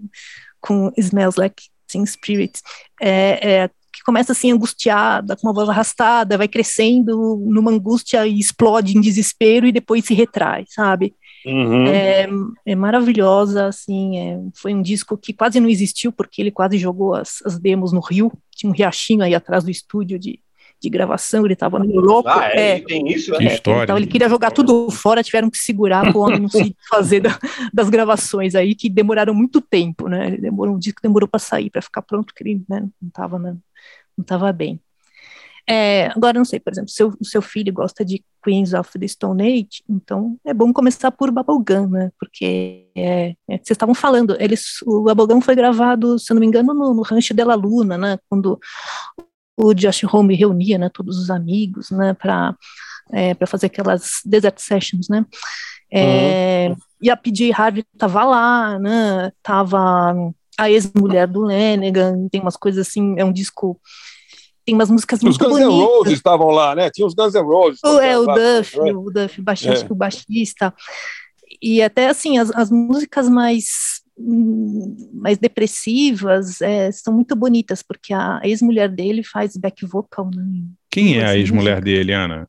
com Smells Like Teen Spirit. É, é, que começa assim angustiada, com uma voz arrastada, vai crescendo numa angústia e explode em desespero e depois se retrai, sabe? Uhum. É, é maravilhosa, assim, é, foi um disco que quase não existiu, porque ele quase jogou as, as demos no Rio, tinha um riachinho aí atrás do estúdio de, de gravação, ele estava meio louco. Ah, é? é, Tem isso, Que é? história. então ele queria jogar tudo fora, tiveram que segurar para o homem não se fazer da- das gravações aí, que demoraram muito tempo, né? Ele demorou um disco demorou para sair, para ficar pronto, que ele né, não estava não tava bem. É, agora, não sei, por exemplo, seu, o seu filho gosta de Queens of the Stone Age, então é bom começar por Bubblegum, né? Porque é, é, vocês estavam falando, eles, o Bubblegum foi gravado, se eu não me engano, no, no Rancho de la Luna, né? Quando o Josh Homme reunia, né, todos os amigos, né, para é, para fazer aquelas desert sessions, né? É, E a PJ Harvey tava lá, né? Tava a ex-mulher do Lennigan, tem umas coisas assim, é um disco tem umas músicas Os muito Guns N' bonitas. Roses estavam lá, né? Tinha os Guns N' Roses. O, é, o lá, Duff, né? o Duff, baixista, É. o baixista. E até assim, as, as músicas mais, mais depressivas é, são muito bonitas, porque a ex-mulher dele faz back vocal, né? Quem é a Assim, ex-mulher dele, Ana?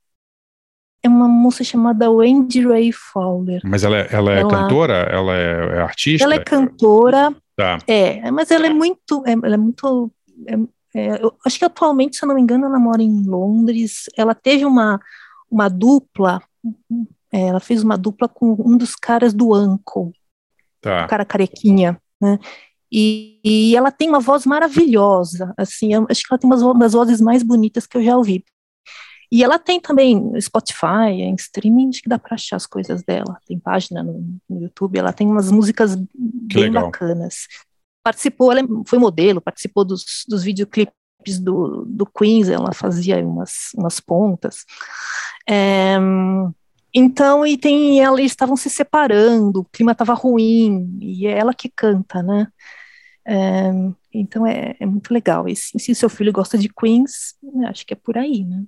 É uma moça chamada Wendy Ray Fowler. Mas ela, é- ela é Ela- cantora? Ela é, é artista? Ela é cantora, Tá. é, mas ela é muito, é, ela é muito, é, é, eu acho que atualmente, se eu não me engano, ela mora em Londres. Ela teve uma, uma dupla, ela fez uma dupla com um dos caras do Uncle, Tá. cara carequinha, né? E, e ela tem uma voz maravilhosa, assim, eu acho que ela tem uma das vozes mais bonitas que eu já ouvi. E ela tem também Spotify, em streaming, acho que dá para achar as coisas dela. Tem página no, no YouTube, ela tem umas músicas bem legal. bacanas. Participou, ela é- foi modelo, participou dos, dos videoclipes do, do Queens, ela fazia umas, umas pontas. É, então, e tem ela, eles estavam se separando, o clima estava ruim, e é ela que canta, né? É, então é, é muito legal. E se, se seu filho gosta de Queens, acho que é por aí, né?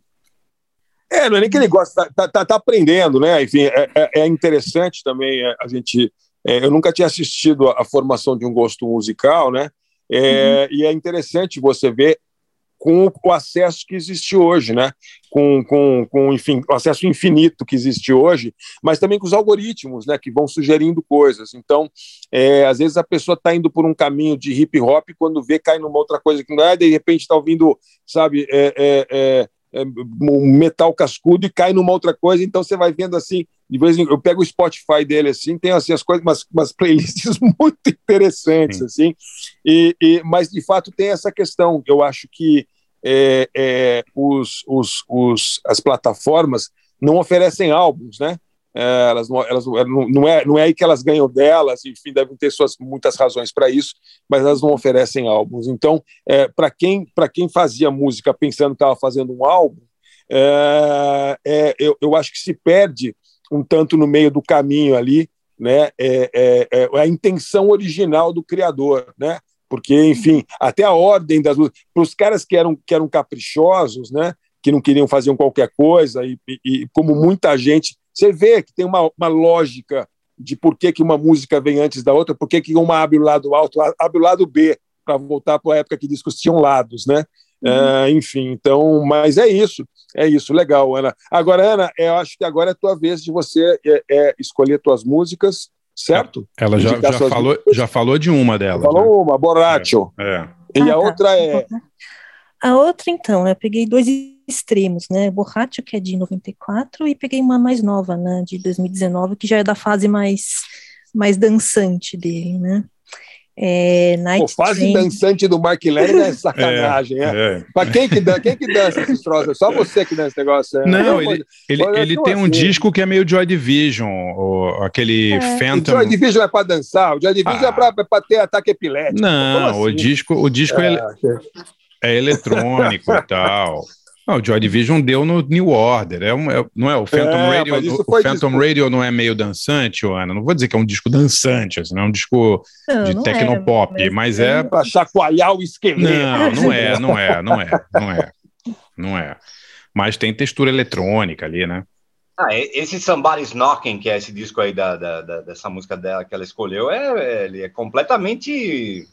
É, não é nem que ele gosta, tá, tá, tá aprendendo, né? Enfim, é, é- é interessante também é, a gente. é, eu nunca tinha assistido a, a formação de um gosto musical, né? É, E é interessante você ver com o acesso que existe hoje, né? Com, com, com enfim, o acesso infinito que existe hoje, mas também com os algoritmos, né? Que vão sugerindo coisas. Então, é, às vezes a pessoa está indo por um caminho de hip hop, quando vê, cai numa outra coisa que não é, de repente está ouvindo, sabe, é, é, é, é, um metal cascudo e cai numa outra coisa, então você vai vendo assim, de vez em eu pego o Spotify dele assim, tem assim as coisas, umas, umas playlists muito interessantes assim, e, e- mas de fato tem essa questão, eu acho que é, é, os, os, os, as plataformas não oferecem álbuns, né? É, elas não, elas não, não, é, não é aí que elas ganham delas, enfim, devem ter suas muitas razões para isso, mas elas não oferecem álbuns. Então, é, para quem, quem fazia música pensando que estava fazendo um álbum, é, é, eu, eu acho que se perde um tanto no meio do caminho ali, né? É, é, é a intenção original do criador, né? Porque, enfim, até a ordem das músicas, para os caras que eram, que eram caprichosos, né? Que não queriam fazer qualquer coisa, e, e, como muita gente, você vê que tem uma, uma lógica de por que, que uma música vem antes da outra, por que, que uma abre o lado alto, abre o lado B, para voltar para a época que discos tinham lados, né? Uhum. Uh, enfim, então, mas é isso, é isso, legal, Ana. Agora, Ana, eu acho que agora é a tua vez de você é, é, escolher tuas músicas, certo? Ela já, já falou, já falou de uma delas. Falou né? uma, Borracho. É. é. E ah, a tá. outra é. A outra, então, né, eu peguei dois extremos, né? Borracho, que é de 94, e peguei uma mais nova, né, de 2019, que já é da fase mais, mais dançante dele, né? É, Pô, fase Train. dançante do Mark Lennon é sacanagem, é. é. Mas quem que, dança, quem que dança esses troços? É só você que dança esse negócio. É. Não, ele, ele, ele tem um assim. disco que é meio Joy Division, ou aquele é. Phantom. O Joy Division é para dançar, o Joy Division é ah. é para ter ataque epilético. Não, assim? o disco, o disco é, é eletrônico e tal. Não, o Joy Division deu no New Order, é, um, é não é? O Phantom é, Radio, o Phantom Radio não é meio dançante, Ana? Não vou dizer que é um disco dançante, assim, não é um disco não, de tecnopop, é, mas, mas é... Pra chacoalhar o esqueleto. Não, não é, não é, não é, não é, não é. Mas tem textura eletrônica ali, né? Ah, esse Somebody's Knocking, que é esse disco aí da, da, da dessa música dela que ela escolheu, é, ele é completamente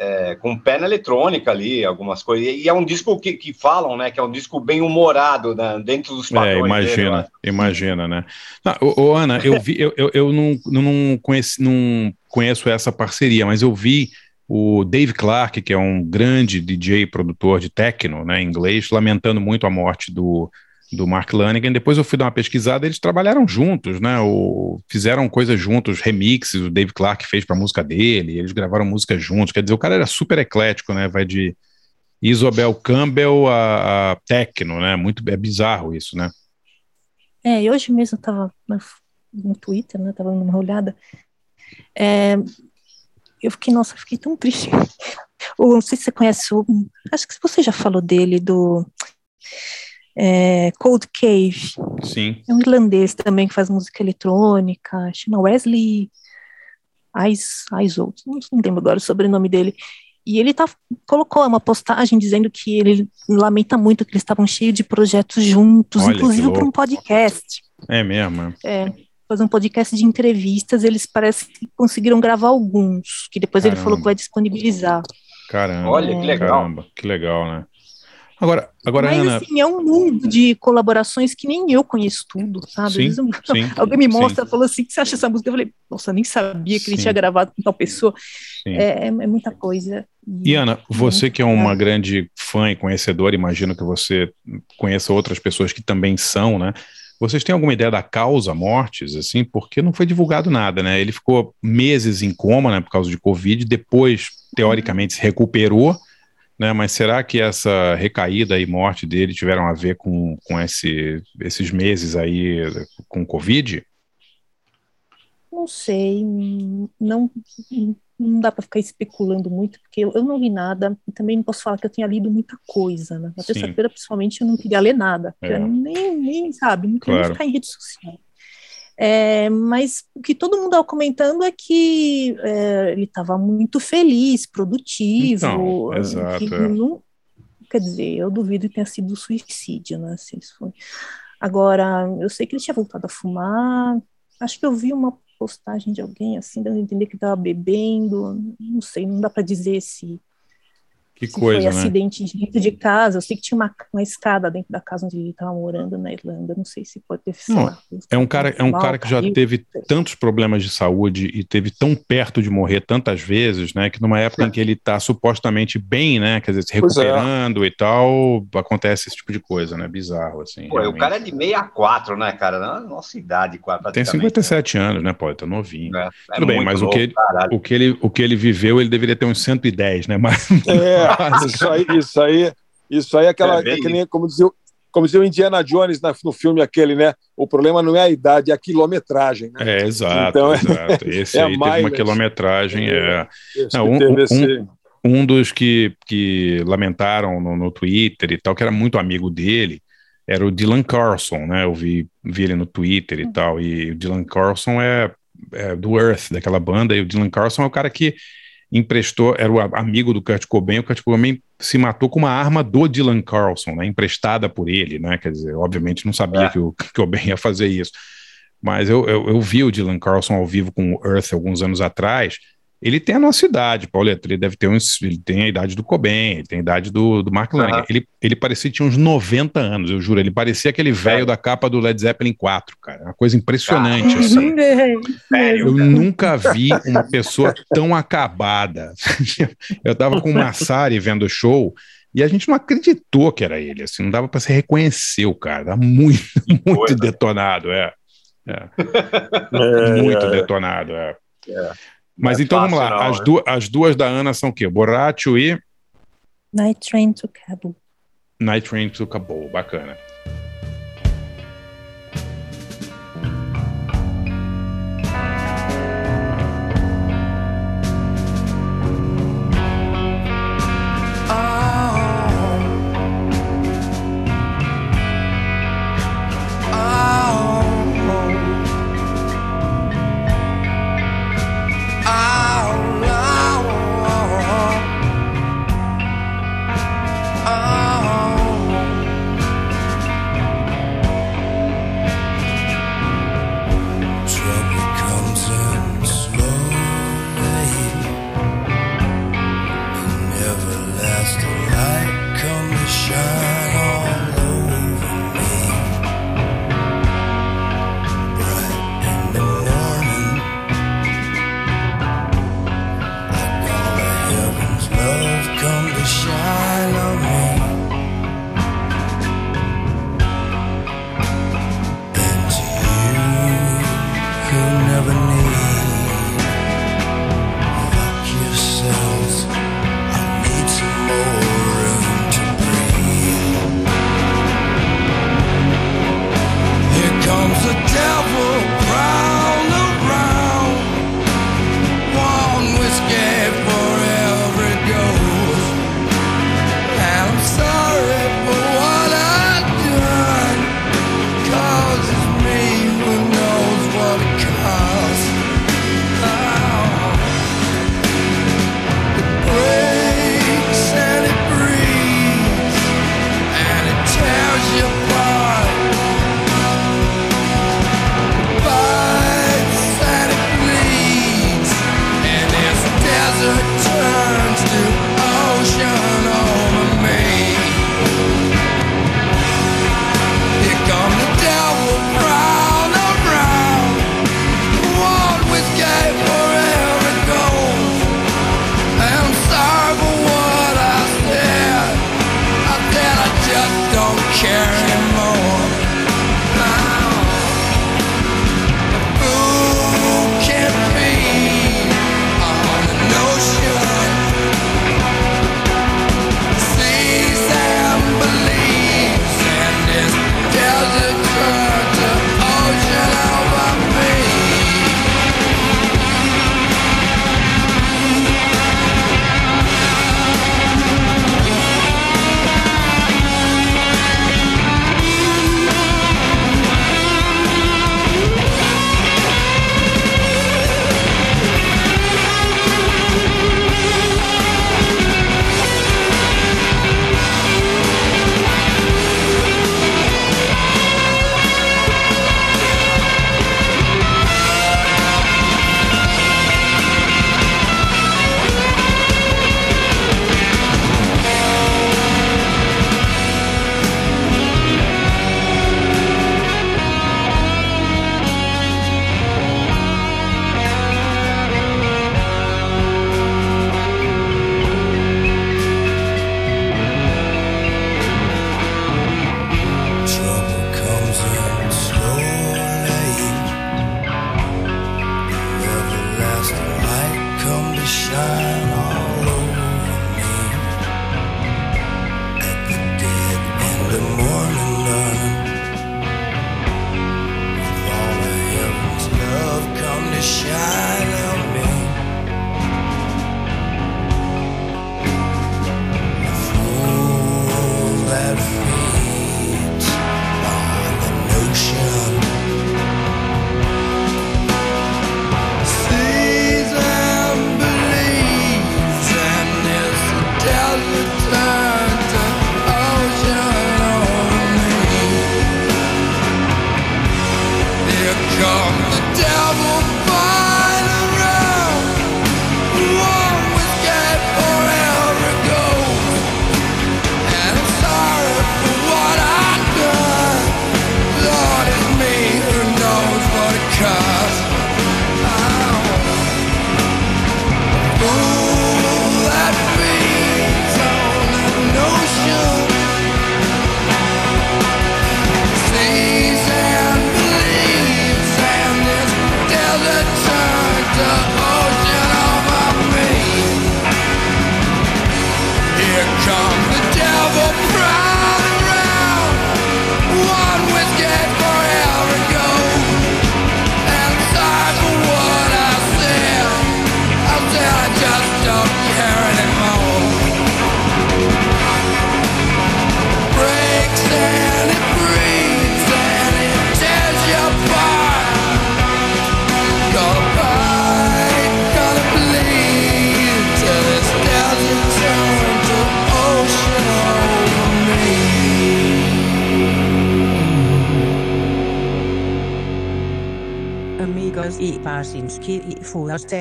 é, com pena eletrônica ali, algumas coisas. E é um disco que, que falam, né? Que é um disco bem humorado né, dentro dos é, padrões. É, imagina, dele, imagina, né? Não, ô, ô, Ana, eu vi, eu, eu, eu não, não, conheci, não conheço essa parceria, mas eu vi o Dave Clark, que é um grande DJ produtor de techno, né, inglês, lamentando muito a morte do do Mark Lanigan. Depois eu fui dar uma pesquisada, eles trabalharam juntos, né? O, fizeram coisas juntos, remixes, o Dave Clark fez para a música dele, eles gravaram música juntos. Quer dizer, o cara era super eclético, né? Vai de Isabel Campbell a, a techno, né? Muito é bizarro isso, né? É, e hoje mesmo eu tava no Twitter, né? Tava numa olhada. É, eu fiquei, nossa, fiquei tão triste. o, não sei se você conhece o. Acho que você já falou dele, do é, Cold Cave. Sim. É um irlandês também que faz música eletrônica, chama Wesley Isold, não lembro agora o sobrenome dele. E ele tá, colocou uma postagem dizendo que ele lamenta muito que eles estavam cheios de projetos juntos, Olha, inclusive para um podcast. É mesmo? É, fazer um podcast de entrevistas, eles parece que conseguiram gravar alguns, que depois Caramba. ele falou que vai disponibilizar. Caramba, Olha, que legal. Caramba, que legal, né? Agora, agora Mas, Ana... assim, é um mundo de colaborações que nem eu conheço tudo, sabe? Sim, sim, alguém me mostra, sim. falou assim, que você acha essa música? Eu falei, nossa, nem sabia que ele tinha gravado com tal pessoa. É, é, é, muita coisa. E, Ana, você que é uma grande fã e conhecedora, imagino que você conheça outras pessoas que também são, né? Vocês têm alguma ideia da causa mortes, assim? Porque não foi divulgado nada, né? Ele ficou meses em coma, né, por causa de Covid, depois, teoricamente, se recuperou, né? Mas será que essa recaída e morte dele tiveram a ver com, com esse, esses meses aí com Covid? Não sei, não, não dá para ficar especulando muito, porque eu, eu, não li nada, e também não posso falar que eu tenha lido muita coisa, né? Na terça-feira, principalmente, eu não queria ler nada, é. nem, nem, sabe, não queria claro. ficar em rede social. É, mas o que todo mundo estava comentando é que é, ele estava muito feliz, produtivo. Então, exato. É. Não, quer dizer, eu duvido que tenha sido suicídio, né? Se isso foi. Agora, eu sei que ele tinha voltado a fumar. Acho que eu vi uma postagem de alguém assim, dando a entender que estava bebendo. Não sei, não dá para dizer se que se coisa, foi né? acidente dentro de casa. Eu sei que tinha uma, uma escada dentro da casa onde ele estava morando na Irlanda. Não sei se pode ter sido. É um cara, é um cara que já teve tantos problemas de saúde e teve tão perto de morrer tantas vezes, né? Que numa época em que ele está supostamente bem, né? Quer dizer, se é. recuperando é. e tal, acontece esse tipo de coisa, né? Bizarro, assim. Pô, o cara é de 64, né, cara? Na nossa idade, quase. Tem 57 né? anos, né, pô? Tá novinho. É, é Tudo bem, mas novo, o, que ele, o, que ele, o que ele viveu, ele deveria ter uns 110, né? Mas. É. isso aí, isso aí, isso aí é aquela, é, é como dizia, como dizia o Indiana Jones no filme aquele, né? O problema não é a idade, é a quilometragem. Né? É, exato, então, exato. Esse é aí teve uma quilometragem, é. Não, um, um, um, dos que, que lamentaram no, no Twitter e tal, que era muito amigo dele, era o Dylan Carlson, né? Eu vi, vi ele no Twitter e tal, e o Dylan Carlson é, é do Earth, daquela banda, e o Dylan Carlson é o cara que emprestou, era o amigo do Kurt Cobain, o Kurt Cobain se matou com uma arma do Dylan Carlson, né, emprestada por ele, né, quer dizer, obviamente não sabia é. que o Cobain ia fazer isso, mas eu, eu, eu, vi o Dylan Carlson ao vivo com o Earth alguns anos atrás, ele tem a nossa idade, Pauleta. Ele deve ter uns. Ele tem a idade do Cobain, ele tem a idade do, do Mark Lang. Uhum. Ele, ele parecia tinha uns 90 anos, eu juro. Ele parecia aquele velho da capa do Led Zeppelin 4, cara. Uma coisa impressionante, ah, assim. Sério, eu cara. nunca vi uma pessoa tão acabada. eu tava com o Massari vendo o show. E a gente não acreditou que era ele, assim, não dava para se reconhecer o cara, muito, muito detonado, é. é. é. Muito detonado, é. é. Mas é então vamos lá. Não, as, du as duas da Ana são o quê? Borracho e. Night Train to Cabo. Night Train to Cabo, bacana.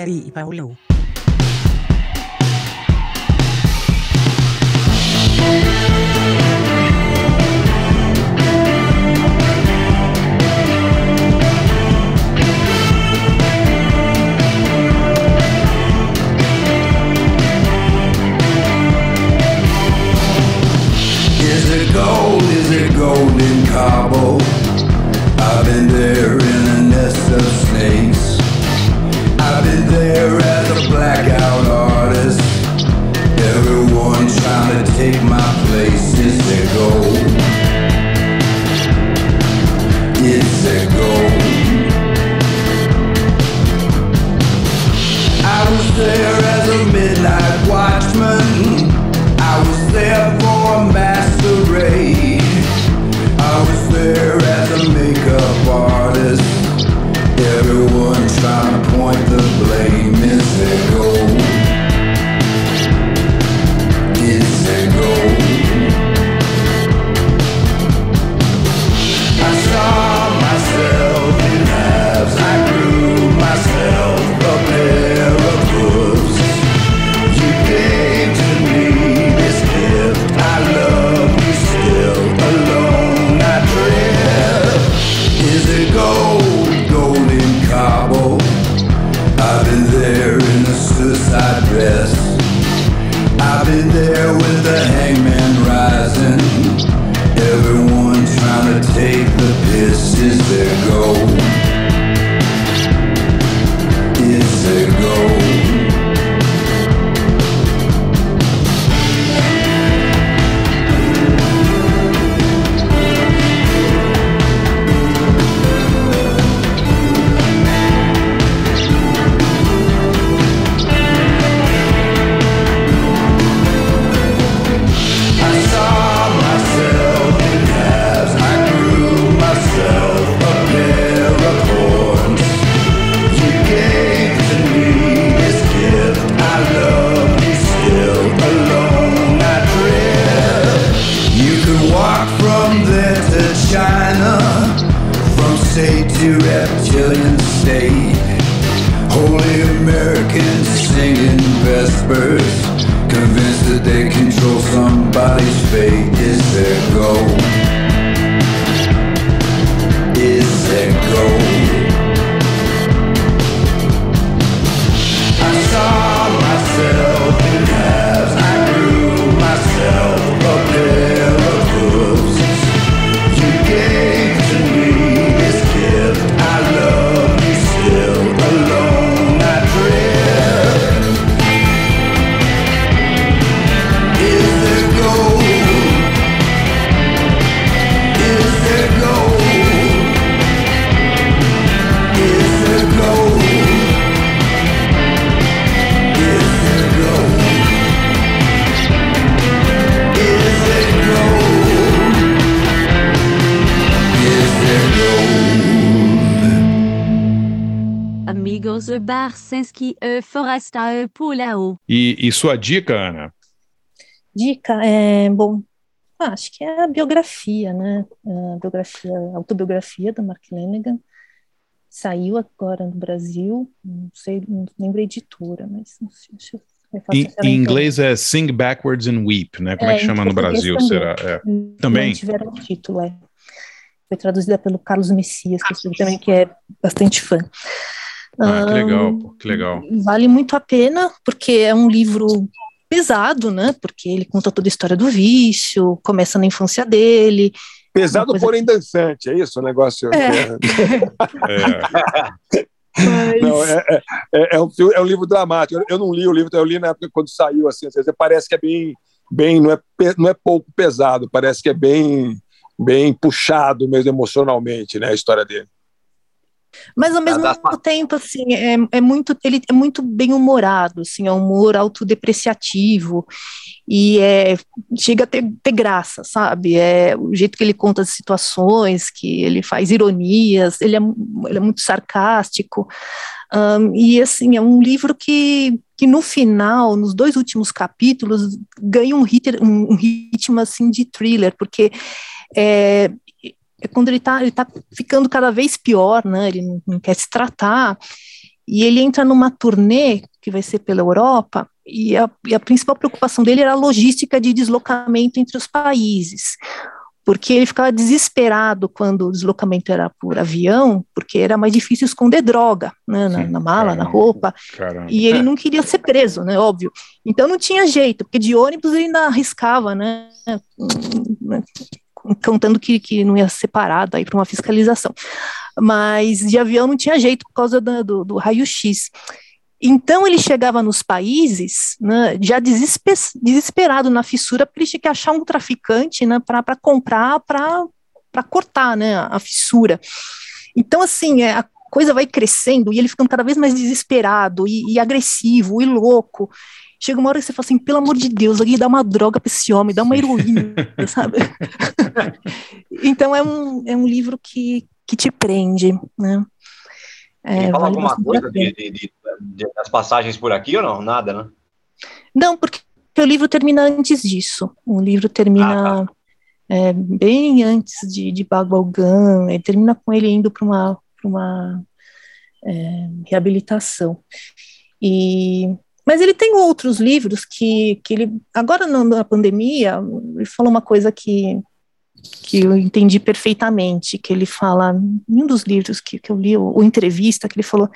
E. Forster E. Forasta e. E, e sua dica, Ana? Dica, é, bom, ah, acho que é a biografia, né? A biografia, a autobiografia da Mark Lanegan. Saiu agora no Brasil, não sei, não lembro a editora, mas não sei, acho que é Em, em inglês é Sing Backwards and Weep, né? Como é, que em chama no Brasil? também. Será? É. Não Também? tiveram título, é. Foi traduzida pelo Carlos Messias, que eu sei também que é bastante fã. Ah, que legal, pô, que legal. Vale muito a pena, porque é um livro pesado, né? Porque ele conta toda a história do vício, começa na infância dele. Pesado, coisa porém dançante, é isso o negócio? É. Mas- Não, é, é, é, é um, é um livro dramático. Eu, eu não li o livro, eu li na época quando saiu, assim, às vezes parece que é bem, bem não, é, não é pouco pesado, parece que é bem, bem puxado mesmo emocionalmente, né, a história dele. Mas ao mesmo tempo, assim, é, é muito, ele é muito bem humorado, assim, é um humor autodepreciativo e é, chega a ter, ter graça, sabe? É o jeito que ele conta as situações, que ele faz ironias, ele é, ele é muito sarcástico. Ahn, e assim, é um livro que, que no final, nos dois últimos capítulos, ganha um, rit- um, um ritmo assim de thriller, porque é, é quando ele está ele tá ficando cada vez pior, né? Ele não, não quer se tratar. E ele entra numa turnê que vai ser pela Europa, e a, e a, principal preocupação dele era a logística de deslocamento entre os países porque ele ficava desesperado quando o deslocamento era por avião, porque era mais difícil esconder droga né, na, na, mala, Caramba. na roupa, Caramba. e ele não queria ser preso, né, óbvio. Então não tinha jeito, porque de ônibus ele ainda arriscava, né, contando que, que não ia ser parado aí para uma fiscalização. Mas de avião não tinha jeito por causa do, do, do raio-x. Então ele chegava nos países né, já desesper, desesperado na fissura, porque ele tinha que achar um traficante né, para comprar, para cortar né, a fissura. Então, assim, é, a coisa vai crescendo e ele ficando cada vez mais desesperado e, e agressivo e louco. Chega uma hora que você fala assim, pelo amor de Deus, alguém dá uma droga para esse homem, dá uma heroína, sabe? então é um, é um livro que, que te prende, né? É, fala vale alguma coisa de, de, de, das passagens por aqui ou não? Nada, né? Não, porque o livro termina antes disso. O livro termina ah, tá. é, bem antes de, de Bagbalgan, ele termina com ele indo para uma, uma é, reabilitação. E, mas ele tem outros livros que, que ele, agora na pandemia, ele falou uma coisa que que eu entendi perfeitamente, que ele fala, em um dos livros que, que eu li, ou, entrevista, que ele falou,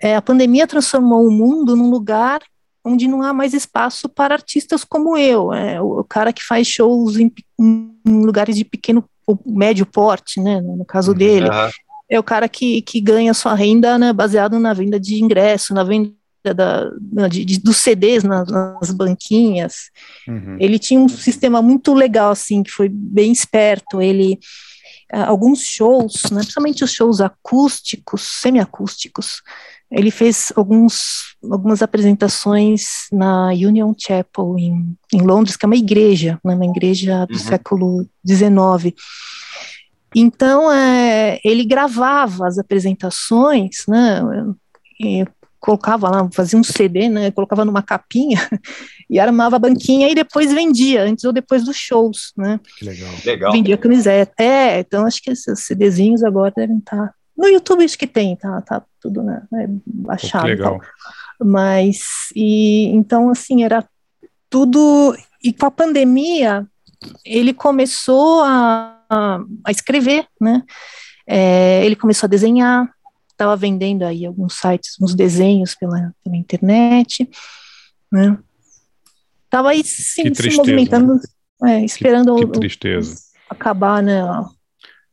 é, a pandemia transformou o mundo num lugar onde não há mais espaço para artistas como eu, é, o, o cara que faz shows em, em, lugares de pequeno ou médio porte, né, no caso dele, uhum. é o cara que, que ganha sua renda né, baseado na venda de ingresso, na venda da, de, de, dos CDs nas, nas banquinhas. Uhum. Ele tinha um sistema muito legal, assim, que foi bem esperto. Ele uh, alguns shows, né, principalmente os shows acústicos, semiacústicos, ele fez alguns, algumas apresentações na Union Chapel em, em Londres, que é uma igreja, né, uma igreja do uhum. século XIX. Então, é, ele gravava as apresentações, né, colocava lá, fazia um CD, né, colocava numa capinha e armava a banquinha e depois vendia, antes ou depois dos shows, né. Que legal. legal. Vendia camiseta. É, então acho que esses CDzinhos agora devem estar... Tá, no YouTube acho que tem, tá, tá tudo, né, é baixado. Que legal. Mas, e, então, assim, era tudo... E com a pandemia, ele começou a, a, a escrever, né, é, ele começou a desenhar, estava vendendo aí alguns sites, uns desenhos pela, pela internet, né? Tava aí sim, tristeza, se movimentando, né? é, esperando que, que tristeza. O, acabar, né?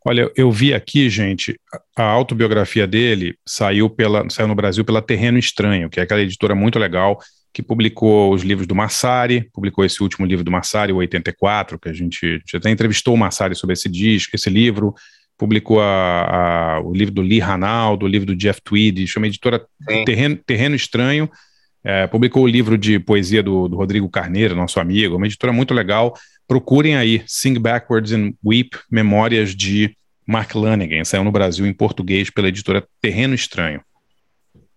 Olha, eu vi aqui, gente, a autobiografia dele saiu pela saiu no Brasil pela Terreno Estranho, que é aquela editora muito legal que publicou os livros do Massari, publicou esse último livro do Massari, o 84, que a gente já até entrevistou o Massari sobre esse disco, esse livro, publicou a, a, o livro do Lee Ranaldo, o livro do Jeff Tweedy, chama editora Terreno, Terreno Estranho, é, publicou o livro de poesia do, do, Rodrigo Carneiro, nosso amigo, uma editora muito legal. Procurem aí, Sing Backwards and Weep, Memórias de Mark Lanigan, saiu no Brasil em português pela editora Terreno Estranho.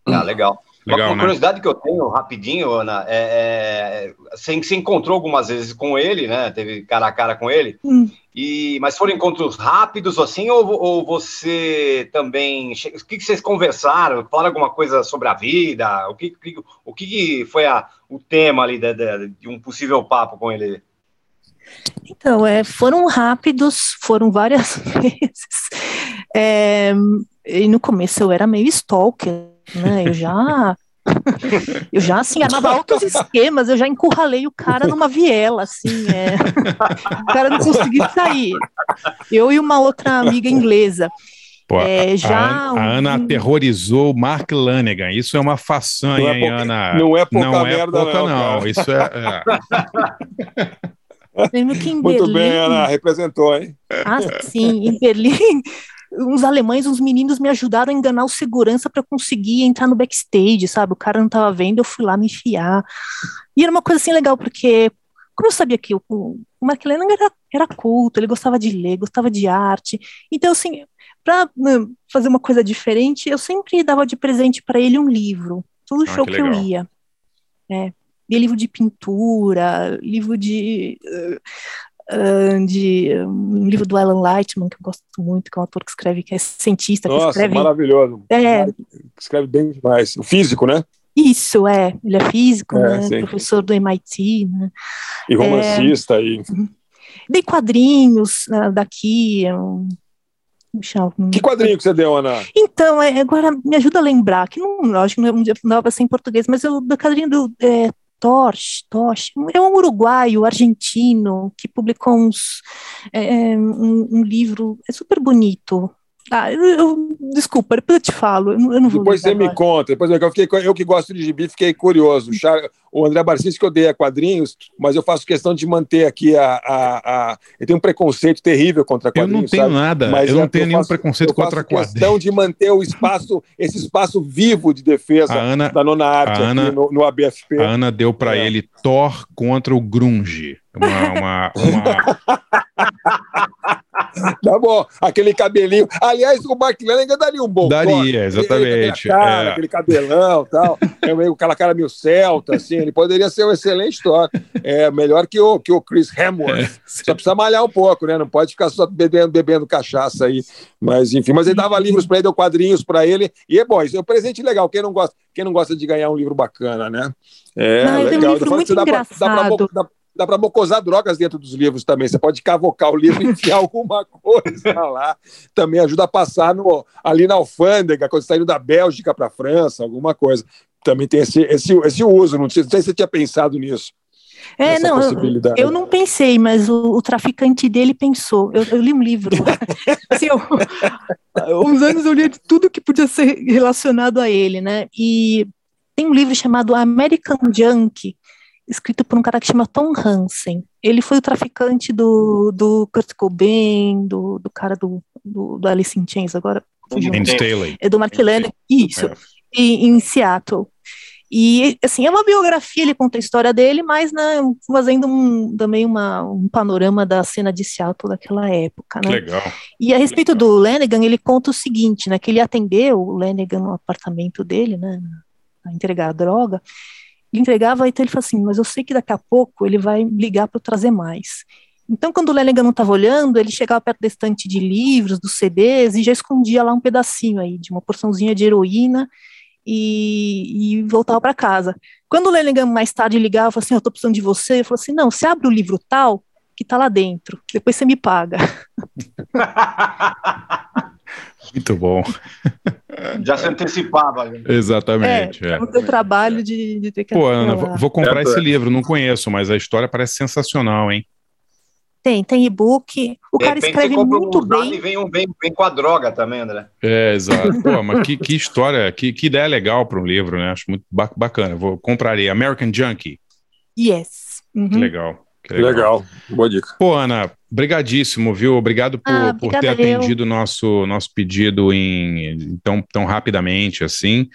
Ah, legal. Legal, uma, uma né? curiosidade que eu tenho rapidinho, Ana, é, é, você se encontrou algumas vezes com ele, né? Teve cara a cara com ele. Hum. E, mas foram encontros rápidos assim, ou, ou você também. O que, que vocês conversaram? Falaram alguma coisa sobre a vida? O que, o que foi a, o tema ali de, de, de um possível papo com ele? Então, é, foram rápidos, foram várias vezes. É, e no começo eu era meio stalker, né? Eu já eu já, assim, armava altos esquemas, eu já encurralei o cara numa viela, assim, é. o cara não conseguia sair. Eu e uma outra amiga inglesa. Pô, é, já a, a, Ana aterrorizou o Mark Lanegan. Isso é uma façanha, é hein, Ana? Não é pouca não é merda, é pouca, não. não. Isso é. é. Muito Berlim, bem, Ana, representou, hein? Ah, sim, em Berlim uns alemães, uns meninos me ajudaram a enganar o segurança para conseguir entrar no backstage, sabe? O cara não estava vendo, eu fui lá me enfiar. E era uma coisa assim legal, porque como eu sabia que o, o Mark Lennon era, era culto, ele gostava de ler, gostava de arte. Então, assim, para né, fazer uma coisa diferente, eu sempre dava de presente para ele um livro, todo ah, show que, que eu ia. É, livro de pintura, livro de uh, de um livro do Alan Lightman, que eu gosto muito, que é um autor que escreve, que é cientista. Nossa, que escreve, maravilhoso. É, escreve bem demais. O físico, né? Isso, é. Ele é físico, É, né? professor do MIT, né? E romancista. E... Dei quadrinhos né, daqui. é um- Que quadrinho que você deu, Ana? Então, é, agora me ajuda a lembrar, que não, lógico, não é- não dava em português, mas o do quadrinho do é, Torch, Torch, é um uruguaio, argentino, que publicou uns, é, um, um livro, é super bonito. Ah, eu, eu- desculpa, depois eu te falo, eu não, eu não vou Depois você lembrar me agora. conta. Depois eu, fiquei, eu que gosto de gibi, fiquei curioso. O Char- O André Barcis que odeia quadrinhos, mas eu faço questão de manter aqui a. a, a... Eu tenho um preconceito terrível contra Eu quadrinhos. não tenho sabe? nada, Mas eu não é- tenho nenhum faço- preconceito eu faço contra questão quadrinhos. de manter o espaço, esse espaço vivo de defesa A Ana- da nona arte Ana- aqui no, no ABFP. A Ana deu pra É. ele Thor contra o Grunge. Uma, uma, uma- Tá bom, aquele cabelinho. Aliás, o Mark Lennon daria um bom Daria, corte. exatamente, cara, é. Aquele cabelão e tal. É meio aquela cara meio celta, assim. Ele poderia ser um excelente Thor. É melhor que o, que o Chris Hemsworth. Só precisa malhar um pouco, né? Não pode ficar só bebendo, bebendo cachaça aí. Mas, enfim, mas ele dava livros para ele, deu quadrinhos para ele. E é bom, isso é um presente legal. Quem não gosta, quem não gosta de ganhar um livro bacana, né? É, Não, ele tem um legal. livro Eu muito dá pra- dá pra engraçado. dá- Dá para mocosar drogas dentro dos livros também. Você pode cavocar o livro e enfiar alguma coisa lá. Também ajuda a passar no, ali na alfândega, quando está indo da Bélgica para a França, alguma coisa. Também tem esse, esse, esse uso. Não sei, não sei se você tinha pensado nisso. É, Essa não, eu, não pensei, mas o, o traficante dele pensou. Eu, eu li um livro. assim, eu, uns anos eu li de tudo que podia ser relacionado a ele, né? E tem um livro chamado American Junk, escrito por um cara que chama Tom Hansen. Ele foi o traficante do, do Kurt Cobain, do, do cara do, do, do Alice in Chains, agora. É do Mark Lennon, isso, É. e- em Seattle. E, assim, é uma biografia, ele conta a história dele, mas né, fazendo um- também uma, um panorama da cena de Seattle daquela época, né? Legal. E a respeito do Lennigan, ele conta o seguinte, né, que ele atendeu o Lennigan no apartamento dele, né, a entregar a droga, entregava, então ele falou assim, mas eu sei que daqui a pouco ele vai ligar para eu trazer mais. Então, quando o Lennigan não estava olhando, ele chegava perto da estante de livros, dos CDs, e já escondia lá um pedacinho aí, de uma porçãozinha de heroína, e, e voltava para casa. Quando o Lennigan mais tarde ligava, falou assim, eu estou precisando de você, eu falou assim, não, você abre o livro tal, que está lá dentro, depois você me paga. Muito bom. Já se antecipava. né? Exatamente. é. o teu trabalho de, de ter que Pô, Ana, vou- vou comprar É, esse é. livro, não conheço, mas a história parece sensacional, hein? Tem, tem e-book. O De cara escreve muito um bem. e vem, um, vem, vem com a droga também, André. É, exato. Pô, mas que, que história, que, que ideia legal para um livro, né? Acho muito ba- bacana. Vou compraria. American Junkie. Yes. Uhum. Que legal. Que Legal. Boa dica. Pô, Ana, brigadíssimo, viu? Obrigado por, Ah, por ter atendido o nosso, nosso pedido em, tão, tão rapidamente assim.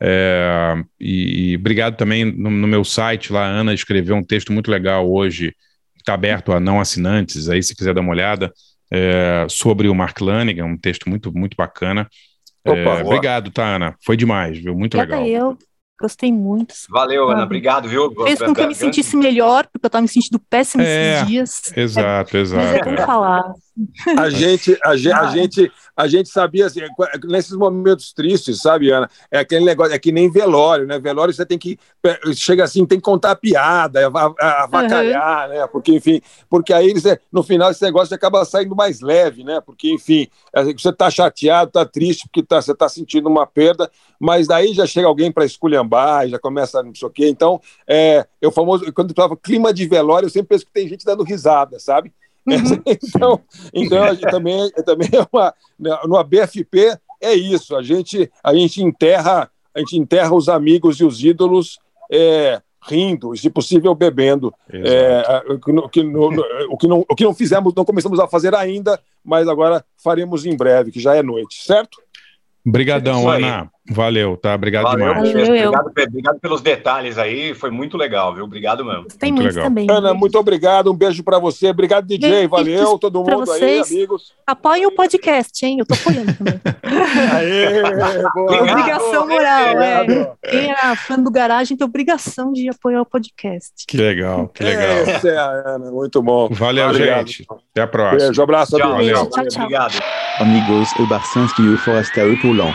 É, e, e obrigado também no, no meu site lá, a Ana escreveu um texto muito legal hoje, que está aberto a não assinantes, aí se quiser dar uma olhada, é, sobre o Mark Lanigan, um texto muito, muito bacana. É, Opa, boa. obrigado, tá, Ana? Foi demais, viu? Muito Obrigada legal. eu. Gostei muito. Valeu, Ana. Ah, Obrigado, viu? Fez com que eu me sentisse melhor, porque eu estava me sentindo péssimo É, esses dias. Exato, Mas exato. é bom falar. A gente, a, ge- a Ah. gente, a gente sabia assim, nesses momentos tristes, sabe, Ana? É aquele negócio, é que nem velório, né? Velório você tem que chega assim, tem que contar piada, avacalhar, né? Porque enfim, porque aí você- no final esse negócio acaba saindo mais leve, né? Porque enfim, é, você tá chateado, tá triste porque tá, você tá sentindo uma perda, mas daí já chega alguém para esculhambar, já começa não sei o quê. Então, é, eu famoso quando eu falava clima de velório, eu sempre penso que tem gente dando risada, sabe? então, então gente também, também é uma, no ABFP é isso. A gente, a gente enterra, a gente enterra os amigos e os ídolos é, rindo, e, se possível bebendo. É, o, que, no- o, que não, o que não fizemos, não começamos a fazer ainda, mas agora faremos em breve, que já é noite, certo? Obrigadão, aí. Ana. Valeu, tá? Obrigado Valeu, demais. Valeu, obrigado, obrigado, pelos detalhes aí, foi muito legal, viu? Obrigado mesmo. Tem muito, muito também. Ana, muito obrigado, um beijo para você. Obrigado, DJ, beijo valeu, todo mundo aí, amigos. Apoiem o podcast, hein? Eu tô apoiando também. Aê, boa. Obrigação moral, é. Quem era fã do Garagem tem obrigação de apoiar o podcast. Que legal, que legal. Essa é a Ana, muito bom. Valeu, obrigado. gente. Até a próxima. Beijo, abraço. Tchau, valeu. Tchau, tchau. Obrigado. Amigos, o Barcinski e o Forastal e Paulão.